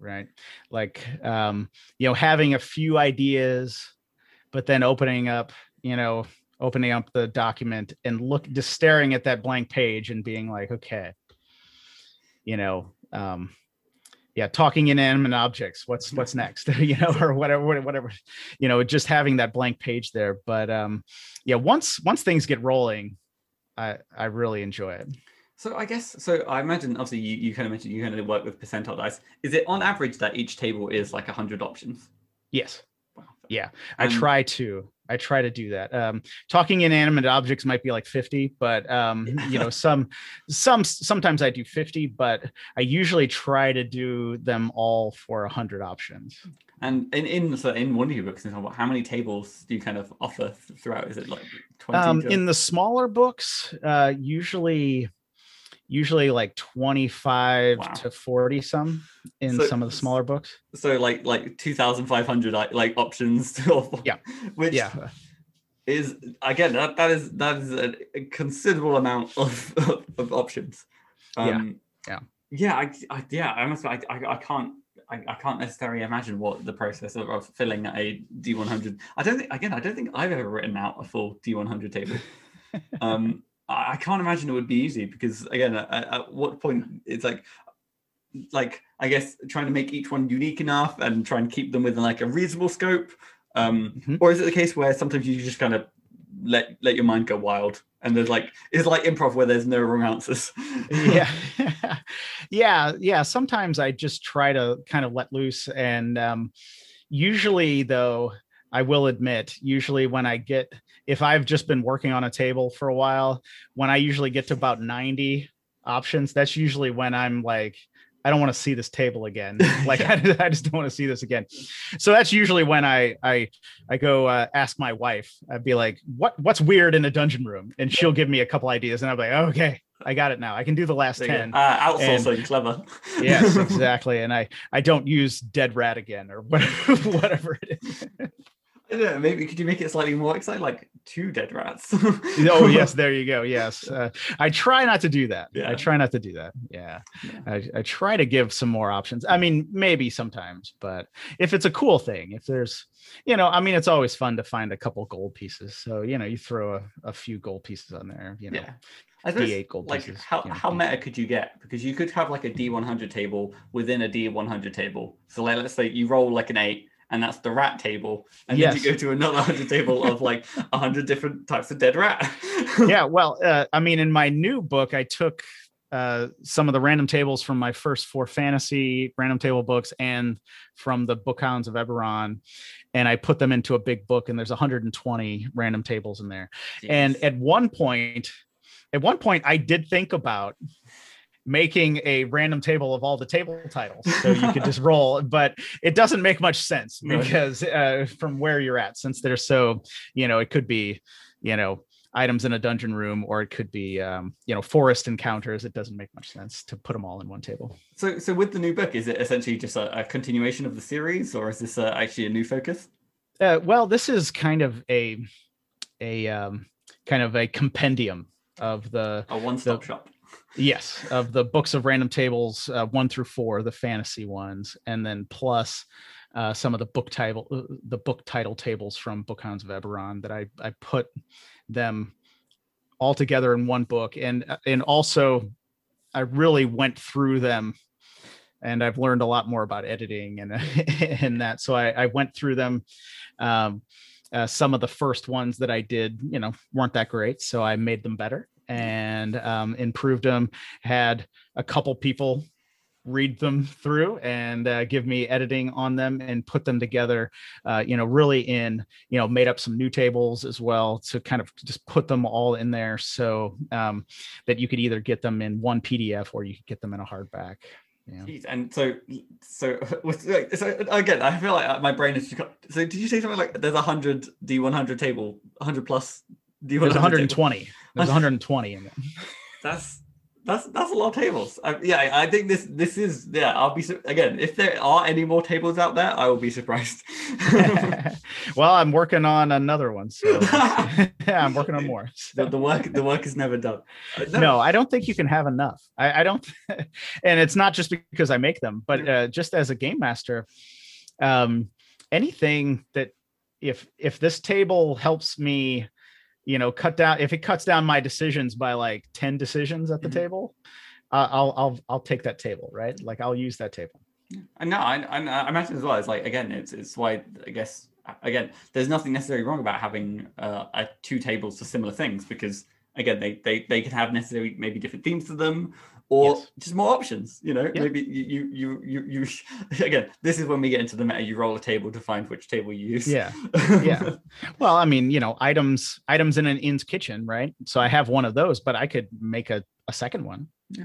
right? Like um, you know, having a few ideas but then opening up, you know, opening up the document and look just staring at that blank page and being like, okay, you know, um, yeah, talking inanimate objects. What's what's next? you know, or whatever, whatever, you know, just having that blank page there. But um, yeah, once once things get rolling, I I really enjoy it. So I guess so. I imagine obviously you, you kind of mentioned you kind of work with percentile dice. Is it on average that each table is like hundred options? Yes. Yeah, I um, try to. I try to do that. Um, talking inanimate objects might be like 50, but um, you know, some some sometimes I do 50, but I usually try to do them all for 100 options. And in in so in one of your books, how many tables do you kind of offer throughout? Is it like 20? Um, in the smaller books, uh, usually usually like 25 wow. to 40 some in so, some of the smaller books so like like 2500 like options yeah which yeah is again that, that is that is a, a considerable amount of, of, of options um yeah yeah yeah I, I yeah i must I, I, I can't I, I, can't necessarily imagine what the process of, of filling a D100. I don't think again. I don't think I've ever written out a full D100 table. um, I can't imagine it would be easy because again, at, at, what point it's like, like I guess trying to make each one unique enough and try and keep them within like a reasonable scope, um, mm-hmm. or is it the case where sometimes you just kind of let let your mind go wild and there's like it's like improv where there's no wrong answers. yeah, yeah, yeah. Sometimes I just try to kind of let loose, and um, usually though I will admit, usually when I get, if I've just been working on a table for a while, when I usually get to about 90 options, that's usually when I'm like, I don't want to see this table again. Like I, I, just don't want to see this again. So that's usually when I I I go uh, ask my wife. I'd be like, "What what's weird in a dungeon room?" And she'll give me a couple ideas, and I'm like, "Okay, I got it now. I can do the last ten. Uh, outsourcing, and, clever. yes, exactly. And I I don't use dead rat again or whatever whatever it is. Know, maybe could you make it slightly more exciting, like two dead rats? oh yes, there you go. Yes, uh, I try not to do that. Yeah. I try not to do that. Yeah, yeah. I, I try to give some more options. I mean, maybe sometimes, but if it's a cool thing, if there's, you know, I mean, it's always fun to find a couple gold pieces. So you know, you throw a, a few gold pieces on there. You know, yeah. I suppose, D8 gold like pieces, how, you know, how meta could you get? Because you could have like a D100 table within a D100 table. So like, let's say you roll like an eight and that's the rat table. And yes. then you go to another hundred table of like a hundred different types of dead rat. yeah, well, uh, I mean, in my new book, I took uh, some of the random tables from my first four fantasy random table books and from the Bookhounds of Eberron, and I put them into a big book. And there's 120 random tables in there. Jeez. And at one point, at one point, I did think about making a random table of all the table titles. So you could just roll but it doesn't make much sense because uh, from where you're at since they're so you know it could be you know items in a dungeon room or it could be um, you know forest encounters. It doesn't make much sense to put them all in one table. So so with the new book is it essentially just a, a continuation of the series or is this uh, actually a new focus? Uh, well this is kind of a a um, kind of a compendium of the a one-stop the, shop Yes, of the books of random tables, uh, one through four, the fantasy ones, and then plus uh, some of the book title, uh, the book title tables from Bookhounds of Eberron that I I put them all together in one book, and uh, and also I really went through them, and I've learned a lot more about editing and and that. So I, I went through them. Um, uh, some of the first ones that I did, you know, weren't that great, so I made them better and um, improved them. Had a couple people read them through and uh, give me editing on them and put them together uh, you know really in you know made up some new tables as well to kind of just put them all in there so um, that you could either get them in one pdf or you could get them in a hardback yeah. And so, so, so again, I feel like uh, my brain is. So, did you say something like there's a hundred D100 table, 100 plus D100? There's 120. Table. There's 120 in there. That's that's that's a lot of tables. I, yeah, I think this this is yeah. I'll be again if there are any more tables out there, I will be surprised. well, I'm working on another one, so yeah, I'm working on more. So. The, the, work the work is never done. No. no. I don't think you can have enough. I, I don't, and it's not just because I make them, but uh, just as a game master, um, anything that if if this table helps me you know cut down if it cuts down my decisions by like 10 decisions at the mm-hmm. table uh, i'll i'll i'll take that table right? Like i'll use that table. Know I, I, I imagine as well it's like again it's it's why i guess again there's nothing necessarily wrong about having uh, a, two tables for similar things because again they they, they can have necessarily maybe different themes to them or yes. just more options you know yeah. maybe you you you you again this is when we get into the meta you roll a table to find which table you use. Yeah. Yeah. Well i mean you know items items in an inn's kitchen right? So i have one of those but i could make a, a second one. Yeah.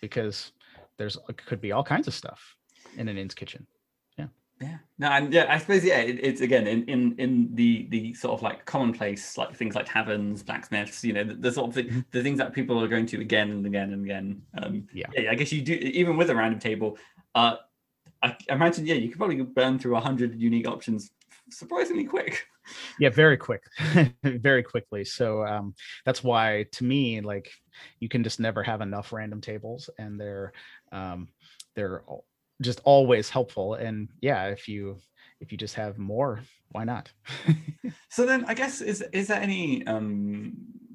because there's could be all kinds of stuff in an inn's kitchen yeah. No and yeah i suppose yeah it, it's again in in in the the sort of like commonplace like things like taverns blacksmiths you know the, the sort of thing, mm-hmm. the things that people are going to again and again and again. Um yeah. yeah i guess you do even with a random table uh i imagine yeah you could probably burn through 100 unique options surprisingly quick. Yeah very quick. Very quickly. So um that's why to me like you can just never have enough random tables and they're um they're just always helpful and yeah if you if you just have more why not so then i guess is is there any um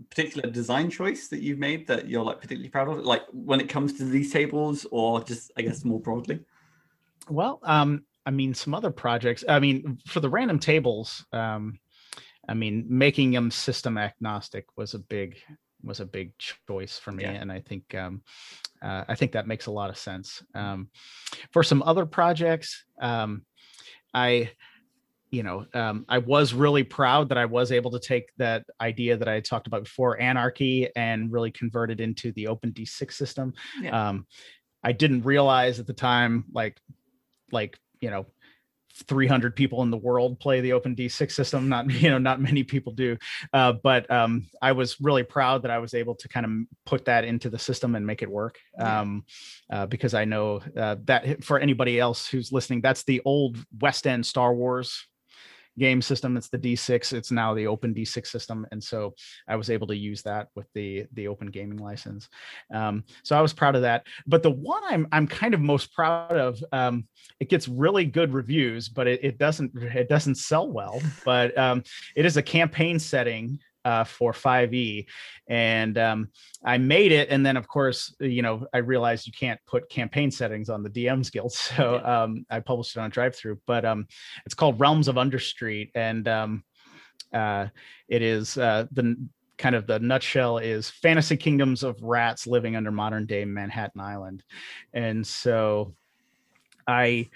particular design choice that you've made that you're like particularly proud of like when it comes to these tables or just i guess more broadly well um i mean some other projects i mean for the random tables um i mean making them system agnostic was a big was a big choice for me yeah. and i think um uh, I think that makes a lot of sense. Um, for some other projects, um, I, you know, um, I was really proud that I was able to take that idea that I talked about before, anarchy, and really convert it into the Open D6 system. Yeah. Um, I didn't realize at the time, like, like you know, 300 people in the world play the open d6 system. Not you know not many people do. Uh, but um, i was really proud that i was able to kind of put that into the system and make it work. Um, uh, because i know uh, that for anybody else who's listening that's the old west end star wars game system. It's the D6. It's now the Open D6 system, and so I was able to use that with the the Open Gaming license. Um, so I was proud of that. But the one I'm I'm kind of most proud of, um, it gets really good reviews, but it, it doesn't it doesn't sell well. But um, it is a campaign setting uh, for 5e and um, i made it and then of course you know i realized you can't put campaign settings on the dm's guild. So um, i published it on DriveThru but um, it's called realms of understreet and um, uh, it is uh, the kind of the nutshell is fantasy kingdoms of rats living under modern day manhattan island. And so i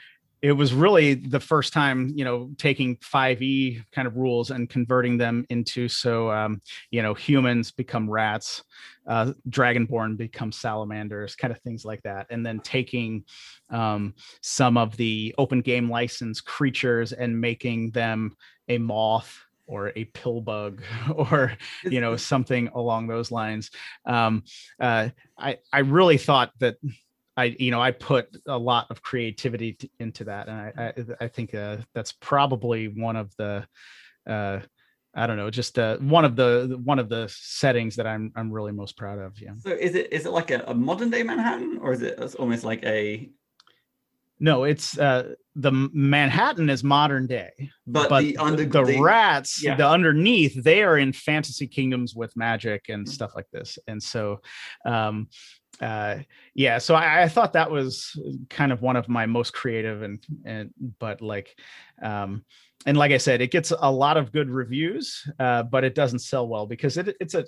it was really the first time you know taking 5e kind of rules and converting them into so um, you know humans become rats uh, dragonborn become salamanders kind of things like that. And then taking um, some of the open game license creatures and making them a moth or a pill bug or you know something along those lines. Um, uh, i i really thought that I you know I put a lot of creativity t- into that, and I I, I think uh, that's probably one of the uh, I don't know, just uh, one of the one of the settings that I'm I'm really most proud of. Yeah. So is it is it like a, a modern day Manhattan, or is it almost like a no, it's uh the Manhattan is modern day, but, but the, under, the, the rats, yeah. the underneath, they are in fantasy kingdoms with magic and mm-hmm. stuff like this. And so, um, uh yeah so I, I, thought that was kind of one of my most creative and and but like um and like i said it gets a lot of good reviews uh but it doesn't sell well because it, it's a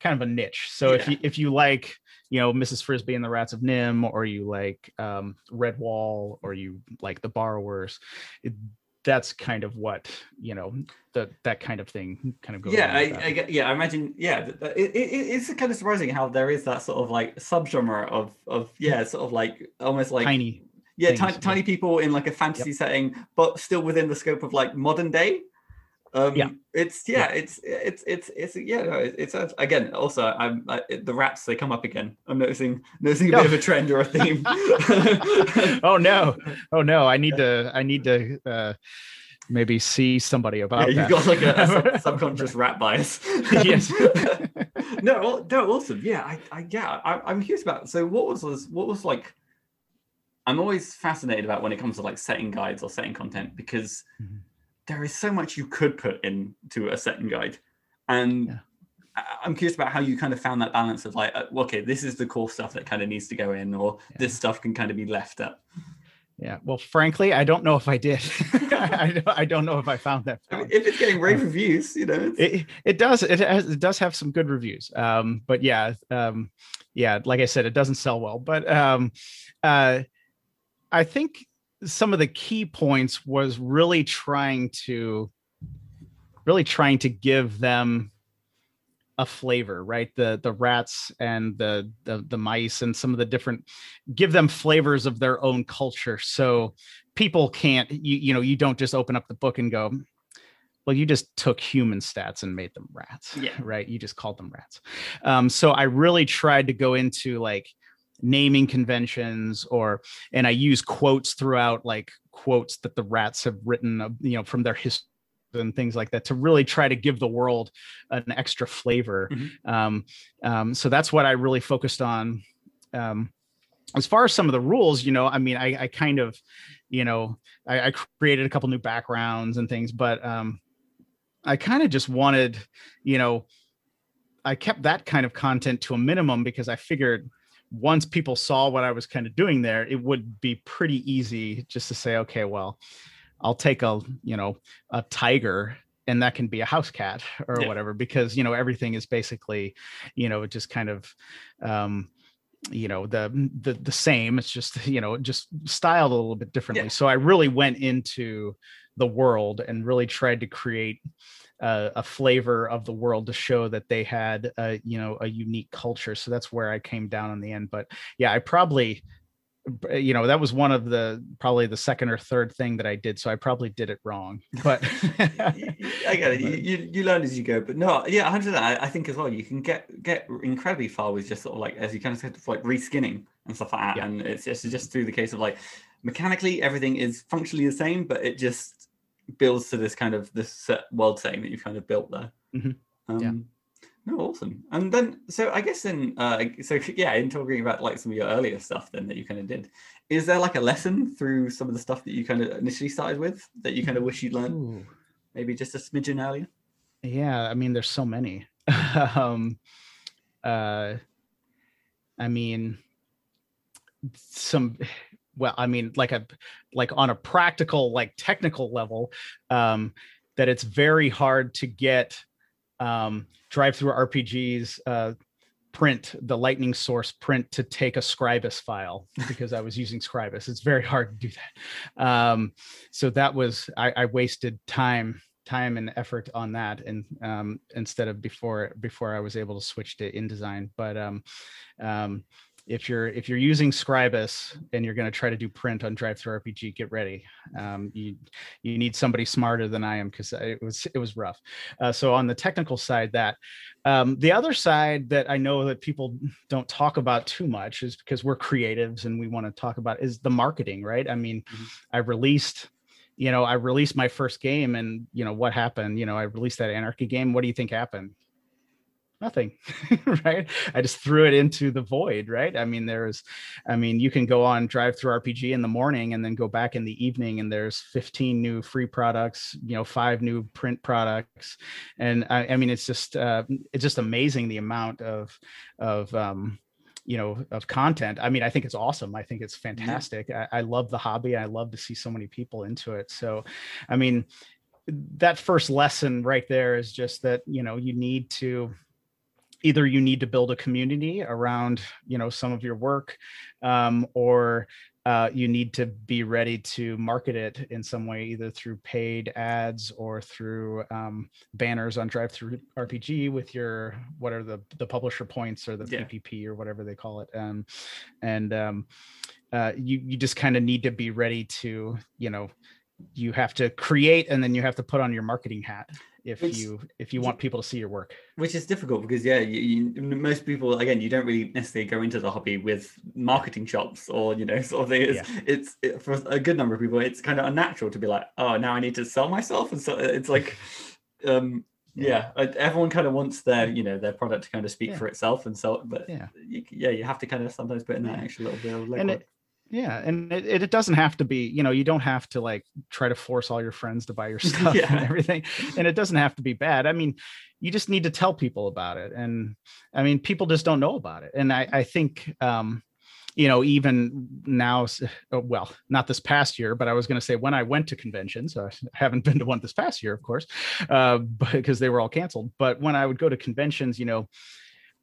kind of a niche so yeah. if you if you like you know mrs frisby and the rats of NIMH, or you like um redwall or you like the borrowers it, that's kind of what you know that that kind of thing kind of goes yeah I, I, yeah i imagine yeah it, it, it's kind of surprising how there is that sort of like subgenre of of yeah sort of like almost like tiny yeah things, yeah. tiny people in like a fantasy yep. setting but still within the scope of like modern day um, yeah, it's yeah, yeah, it's it's it's it's yeah. No, it's, it's again. Also, I'm I, the rats. They come up again. I'm noticing noticing a no. bit of a trend or a theme. oh no! Oh no! I need to I need to uh, maybe see somebody about yeah, you've got like a, a subconscious rat bias. yes. no, no, awesome. Yeah, I, I yeah, I, am curious about. So, what was was what was like? I'm always fascinated about when it comes to like setting guides or setting content because. Mm-hmm there is so much you could put into a setting guide. And yeah. i'm curious about how you kind of found that balance of like uh, okay this is the core stuff that kind of needs to go in or yeah. this stuff can kind of be left up. Yeah well frankly i don't know if i did. I, I, don't know if i found that I mean, if it's getting rave um, reviews you know it, it does it, has, it does have some good reviews. Um but yeah um yeah like i said it doesn't sell well. But um uh i think some of the key points was really trying to really trying to give them a flavor right? The the rats and the, the the mice and some of the different give them flavors of their own culture. So people can't you you know you don't just open up the book and go well you just took human stats and made them rats yeah. right? You just called them rats. Um, so i really tried to go into like naming conventions or and i use quotes throughout like quotes that the rats have written uh, you know from their history and things like that to really try to give the world an extra flavor mm-hmm. um, um, so that's what i really focused on um, as far as some of the rules you know i mean i, I kind of you know I, I, created a couple new backgrounds and things but um, i kind of just wanted you know i kept that kind of content to a minimum because i figured once people saw what I was kind of doing there, it would be pretty easy just to say, okay, well, I'll take a, you know, a tiger and that can be a house cat or yeah. whatever, because, you know, everything is basically, you know, just kind of, um, you know the, the the same it's just you know just styled a little bit differently yeah. so i really went into the world and really tried to create uh, a flavor of the world to show that they had a you know a unique culture. So that's where i came down in the end. But yeah i probably you know that was one of the probably the second or third thing that i did. So i probably did it wrong but i get it. You, you, you learn as you go. But no yeah 100 I, I think as well you can get get incredibly far with just sort of like as you kind of said like reskinning and stuff like that. Yeah. and it's just just through the case of like mechanically everything is functionally the same but it just builds to this kind of this world setting that you've kind of built there mm-hmm. um, yeah no, awesome. And then, so I guess in, uh, so yeah, in talking about like some of your earlier stuff then that you kind of did, is there like a lesson through some of the stuff that you kind of initially started with that you kind of wish you'd learned Ooh. maybe just a smidgen earlier? Yeah, I mean, there's so many. um, uh, I mean, some, well, I mean, like a, like on a practical, like technical level, um, that it's very hard to get um, DriveThruRPGs uh, print the lightning source print to take a scribus file because i was using scribus. It's very hard to do that. Um, so that was I, I, wasted time time and effort on that and um, instead of before before i was able to switch to indesign. But um, um if you're if you're using Scribus and you're going to try to do print on DriveThruRPG, get ready. Um, you you need somebody smarter than I am because it was it was rough. Uh, so on the technical side, that um, the other side that I know that people don't talk about too much is because we're creatives and we want to talk about is the marketing, right? I mean, mm-hmm. I released you know, I released my first game and you know what happened, you know, I released that anarchy game. What do you think happened? Nothing right? I just threw it into the void right? I mean there's i mean you can go on drive through rpg in the morning and then go back in the evening and there's 15 new free products you know five new print products. And i, I mean it's just uh, it's just amazing the amount of of um you know of content. I mean i think it's awesome. I think it's fantastic. Yeah. I, I love the hobby. I love to see so many people into it. So i mean that first lesson right there is just that you know you need to either you need to build a community around you know some of your work um, or uh, you need to be ready to market it in some way either through paid ads or through um, banners on drive through rpg with your what are the the publisher points or the yeah. ppp or whatever they call it um, and um, uh, you you just kind of need to be ready to you know you have to create and then you have to put on your marketing hat if which, you if you want people to see your work which is difficult because yeah you, you, most people again you don't really necessarily go into the hobby with marketing shops or you know sort of thing it's, yeah. it's it, for a good number of people it's kind of unnatural to be like oh now i need to sell myself and so it's like um yeah, yeah everyone kind of wants their you know their product to kind of speak yeah. for itself and so but yeah you, yeah you have to kind of sometimes put in that extra little bit of legwork. Yeah and it, it doesn't have to be you know you don't have to like try to force all your friends to buy your stuff yeah. and everything and it doesn't have to be bad i mean you just need to tell people about it and i mean people just don't know about it and i i think um you know even now uh, well not this past year but i was going to say when i went to conventions i haven't been to one this past year of course uh, because they were all canceled but when i would go to conventions you know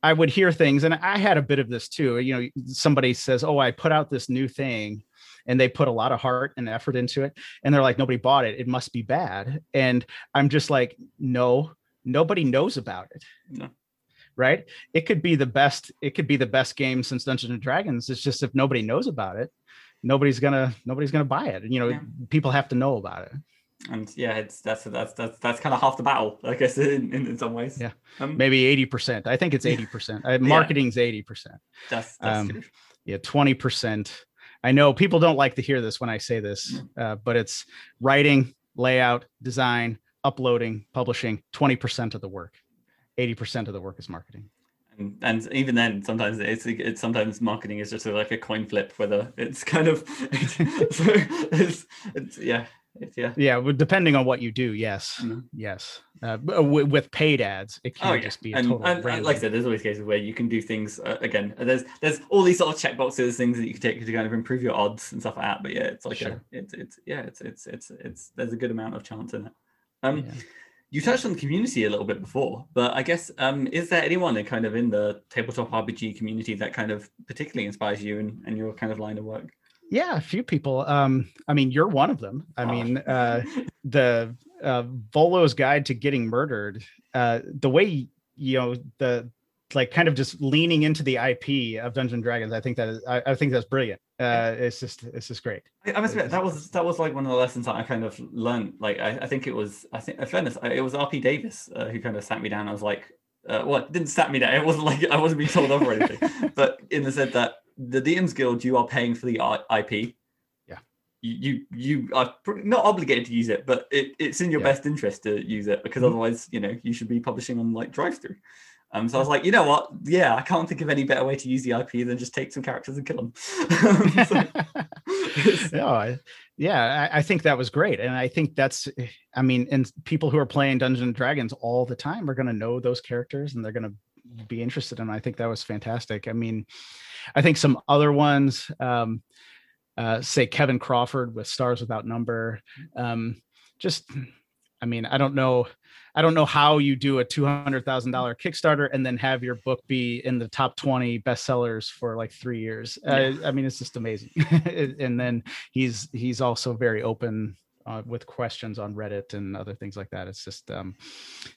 I would hear things, and I had a bit of this too. You know, somebody says, "Oh, I put out this new thing," and they put a lot of heart and effort into it, and they're like, "Nobody bought it. It must be bad." And I'm just like, "No, nobody knows about it." No. Right? It could be the best. It could be the best game since Dungeons and Dragons. It's just if nobody knows about it, nobody's gonna nobody's gonna buy it. You know, yeah. people have to know about it and yeah, it's that's that's that's that's kind of half the battle, I guess, in, in, in some ways. Yeah, um, maybe eighty percent. I think it's eighty percent. Marketing's eighty percent. That's, that's um, yeah, twenty percent. I know people don't like to hear this when I say this, mm. uh, but it's writing, layout, design, uploading, publishing. Twenty percent of the work. Eighty percent of the work is marketing. And, and even then, sometimes it's it's sometimes marketing is just like a coin flip, whether it's kind of it's, it's, it's yeah yeah yeah depending on what you do yes mm-hmm. yes uh, uh with paid ads it can oh, yeah. just be and, and, and, like i said there's always cases where you can do things uh, again there's there's all these sort of checkboxes things that you can take to kind of improve your odds and stuff like that but yeah it's like sure. a, it's it's yeah it's it's it's it's there's a good amount of chance in it um yeah. you touched on the community a little bit before but i guess um is there anyone in kind of in the tabletop rpg community that kind of particularly inspires you and, and your kind of line of work yeah, a few people. Um, I mean, you're one of them. I oh. mean, uh, the uh, Volo's Guide to Getting Murdered. Uh, the way you know the like kind of just leaning into the IP of Dungeons and Dragons. I think that is, I, I think that's brilliant. uh, it's just it's just great. I, must admit that was that was like one of the lessons that I kind of learned. Like I, I think it was I think in fairness it was RP Davis uh, who kind of sat me down. I was like, uh, well, it didn't sat me down. It wasn't like I wasn't being told off or anything. but in the said that the DMs Guild, you are paying for the IP. Yeah. You you, you are not obligated to use it, but it, it's in your yeah. best interest to use it because mm-hmm. otherwise, you know, you should be publishing on like DriveThru. Um, so I was like, you know what? Yeah, I can't think of any better way to use the IP than just take some characters and kill them. no, I, yeah, I, I, think that was great, and I think that's, I mean, and people who are playing Dungeons and Dragons all the time are going to know those characters, and they're going to be interested in. Them. I think that was fantastic. I mean, I think some other ones, um, uh, say Kevin Crawford with Stars Without Number, um, just, I mean, I don't know I don't know how you do a two hundred thousand dollar Kickstarter and then have your book be in the top twenty bestsellers for like three years. Yeah. Uh, I mean, it's just amazing. and then he's he's also very open uh, with questions on Reddit and other things like that. It's just um,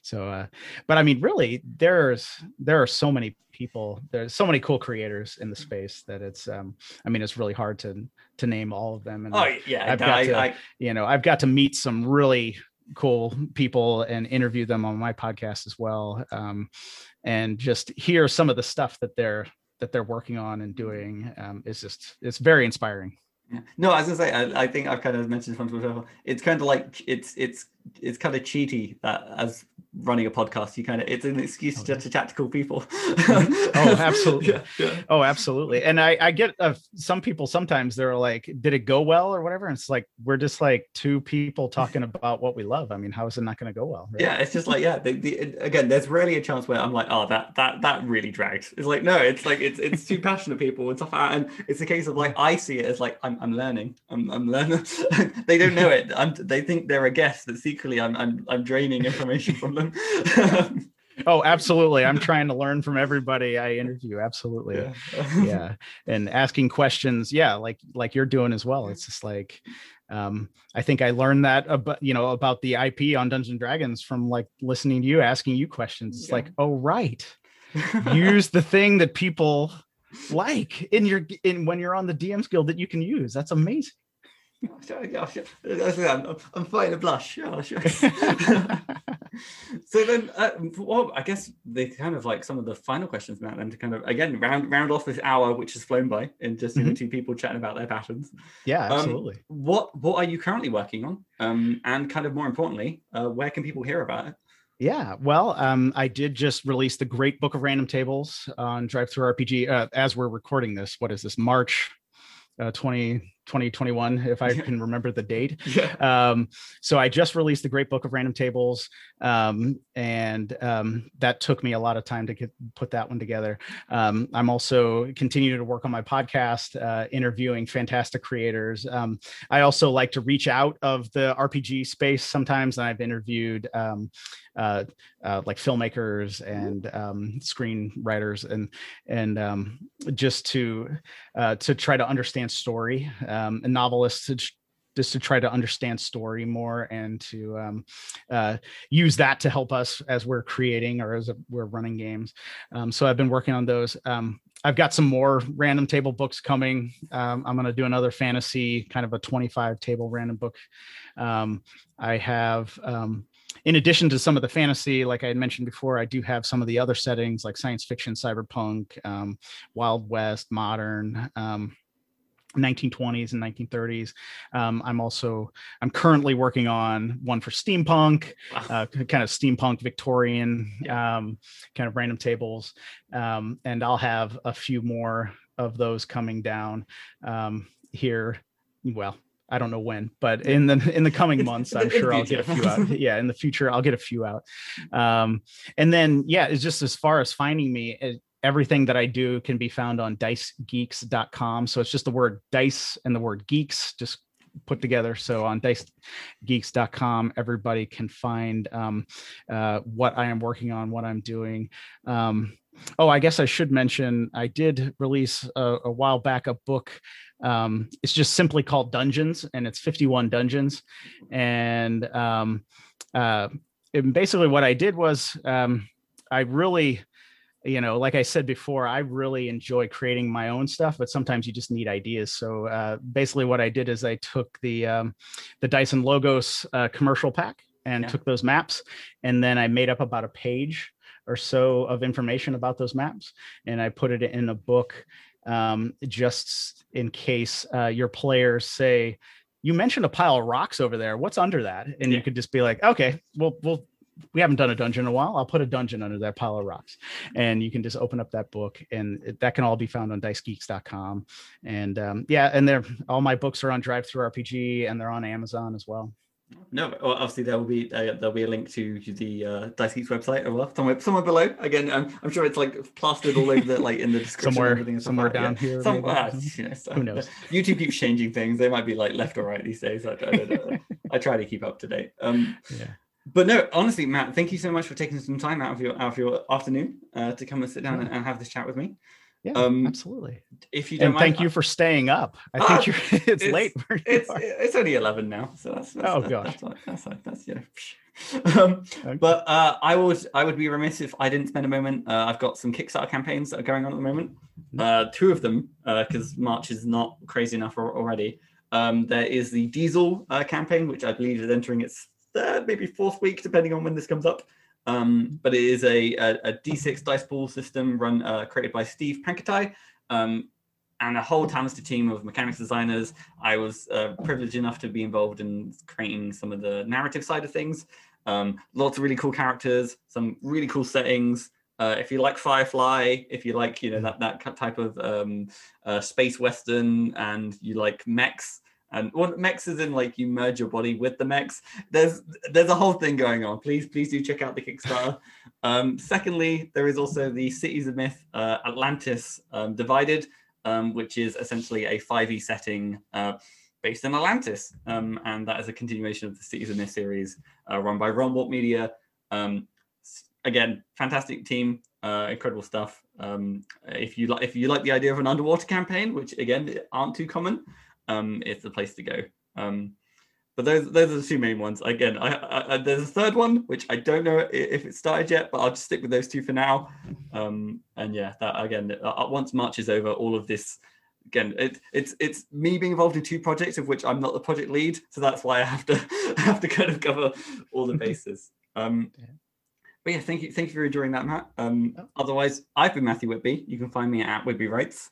so. Uh, but I mean, really, there's there are so many people. There's so many cool creators in the space that it's. Um, I mean, it's really hard to to name all of them. And oh yeah, I've got I, to, I, you know, I've got to meet some really cool people and interview them on my podcast as well um, and just hear some of the stuff that they're that they're working on and doing um, is just it's very inspiring. No i was gonna say I, I, think i've kind of mentioned this before. It's kind of like it's it's it's kind of cheaty that as running a podcast you kind of it's an excuse oh, to, to chat to cool people. Mm-hmm. oh absolutely. Yeah, yeah. oh absolutely. And i i get uh, some people sometimes they're like did it go well or whatever? And it's like we're just like two people talking about what we love. I mean how is it not going to go well right? yeah it's just like yeah the, the, again there's rarely a chance where i'm like oh that that that really dragged. It's like no it's like it's it's two passionate people and stuff and it's a case of like i see it as like i'm, I'm learning. I'm, I'm learning they don't know it. I'm, they think they're a guest that secretly i'm i'm, I'm draining information from them. Oh absolutely. I'm trying to learn from everybody i interview. Absolutely. Yeah. yeah. and asking questions. Yeah like like you're doing as well. It's just like um i think i learned that about you know about the ip on dungeons and dragons from like listening to you asking you questions. It's yeah. like oh right. Use the thing that people like in your in when you're on the dms guild that you can use. That's amazing I'm, I'm fighting a blush. So then, uh, well, I guess they kind of like some of the final questions, Matt. Then to kind of again round round off this hour, which has flown by, and just mm-hmm. two people chatting about their passions. Yeah, um, absolutely. Um, what what are you currently working on? Um, and kind of more importantly, uh, where can people hear about it? Yeah, well, um, I did just release the Great Book of Random Tables on Drive Through RPG. Uh, as we're recording this, what is this? March uh, 20 2021 if i can remember the date. Yeah. um, so i just released the great book of random tables um, and um, that took me a lot of time to get put that one together. Um, i'm also continuing to work on my podcast uh, interviewing fantastic creators. Um, i also like to reach out of the rpg space sometimes and i've interviewed um, uh, uh, like filmmakers and um, screenwriters and and um, just to uh, to try to understand story um, and novelists to, just to try to understand story more and to um, uh, use that to help us as we're creating or as we're running games. Um, so I've been working on those. Um, I've got some more random table books coming. Um, I'm going to do another fantasy, kind of a 25 table random book. Um, I have um, in addition to some of the fantasy, like I had mentioned before, I do have some of the other settings like science fiction, cyberpunk, um, Wild West, modern. Um, 1920s and 1930s. Um, I'm also I'm currently working on one for steampunk, uh, kind of steampunk Victorian um, kind of random tables, um, and I'll have a few more of those coming down um, here. Well, I don't know when, but in the in the coming months, I'm sure I'll get a few out. Yeah, in the future, I'll get a few out. Um, and then yeah, it's just as far as finding me. It, everything that I do can be found on dicegeeks.com. So it's just the word dice and the word geeks just put together. So on dicegeeks.com, everybody can find um, uh, what I am working on, what I'm doing. Um, oh, I guess I should mention I did release a, a while back a book um, it's just simply called Dungeons, and it's 51 dungeons. And um, uh, basically, what I did was um, I really you know, like I said before, I really enjoy creating my own stuff, but sometimes you just need ideas. So uh, basically, what I did is I took the um, the Dyson Logos uh, commercial pack and Yeah. took those maps, and then I made up about a page or so of information about those maps, and I put it in a book um, just in case uh, your players say. You mentioned a pile of rocks over there. What's under that? And Yeah. you could just be like, okay, well, we'll we haven't done a dungeon in a while. I'll put a dungeon under that pile of rocks. And you can just open up that book and it- that can all be found on dicegeeks.com. And um, yeah, and they're all my books are on Drive Through RPG and they're on Amazon as well. No, well, obviously there will be uh, there'll be a link to the uh, Dice Geeks website as well, somewhere somewhere below. Again, I'm, I'm sure it's like plastered all over the like in the description. Somewhere, somewhere like down here. Some, maybe. ah, you know, so- Who knows? YouTube keeps changing things. They might be like left or right these days. I, I don't know. I try to keep up to date. Um, yeah. But no, honestly, Matt, thank you so much for taking some time out of your out of your afternoon uh, to come and sit down and, and have this chat with me. Yeah, Um, absolutely. If you don't And mind, thank you for staying up. I Ah, think you're it's, it's- late. It's are. it's only eleven now, so that's, that's Oh, that- gosh. that's that's that's know. um, Okay. but uh, I would I would be remiss if I didn't spend a moment. Uh, I've got some Kickstarter campaigns that are going on at the moment. Uh, two of them because March is not crazy enough already. Um, there is the Diesel uh, campaign, which I believe is entering its third, maybe fourth week, depending on when this comes up. Um, but it is a, a, a D6 dice pool system run uh, created by Steve Pankatai. Um, and a whole talented team of mechanics designers. I was uh, privileged enough to be involved in creating some of the narrative side of things. Um, lots of really cool characters, some really cool settings. Uh, if you like Firefly, if you like you know that that type of um, uh, space western, and you like mechs, and well, mechs is in like you merge your body with the mechs. There's there's a whole thing going on. Please please do check out the Kickstarter. um, secondly, there is also the Cities of Myth uh, Atlantis um, Divided, um, which is essentially a 5e setting uh, based in Atlantis. Um, and that is a continuation of the Cities of Myth series uh, run by Ron Walt Media. Um, again, fantastic team, uh, incredible stuff. Um, if you like, if you like the idea of an underwater campaign, which again aren't too common, um, it's the place to go. Um, but those those are the two main ones. Again, I, I, I, there's a third one which I don't know if it started yet, but I'll just stick with those two for now. Um, and yeah, that again, uh, once March is over, all of this again, it, it's it's me being involved in two projects of which I'm not the project lead, so that's why I have to I have to kind of cover all the bases. Um, Yeah. but yeah, thank you, thank you for enjoying that, Matt. Um, Oh. Otherwise, I've been Matthew Whitby. You can find me at Whitby Writes.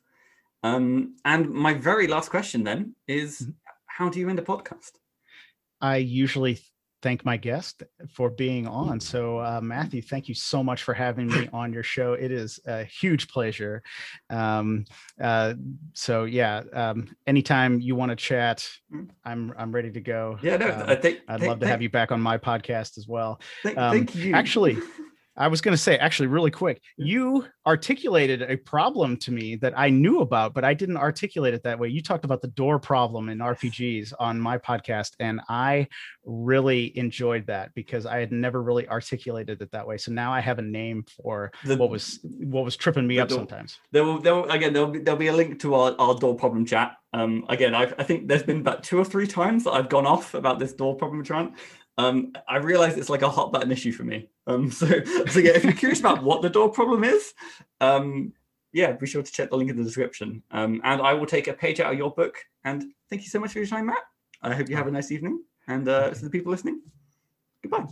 Um, and my very last question then is, Mhm. how do you end a podcast? I usually thank my guest for being on. So, uh, Matthew, thank you so much for having me on your show. It is a huge pleasure. Um, uh, so, yeah, um, anytime you want to chat, Mm. I'm I'm ready to go. Yeah, no, Um, I think I'd love to have you back on my podcast as well. Thank, um, thank you. actually, I was going to say, actually, really quick, you articulated a problem to me that I knew about, but I didn't articulate it that way. You talked about the door problem in RPGs on my podcast, and I really enjoyed that because I had never really articulated it that way. So now I have a name for The- what was what was tripping me up door- sometimes. There will, there will again. There'll be, there'll be a link to our, our door problem chat. Um, again, I've, I think there's been about two or three times that I've gone off about this door problem chat. Um, I realize it's like a hot button issue for me. Um, so, so yeah, if you're curious about what the door problem is, um, yeah, be sure to check the link in the description. Um, and I will take a page out of your book. And thank you so much for your time, Matt. I hope you have a nice evening. And uh, to the people listening, goodbye.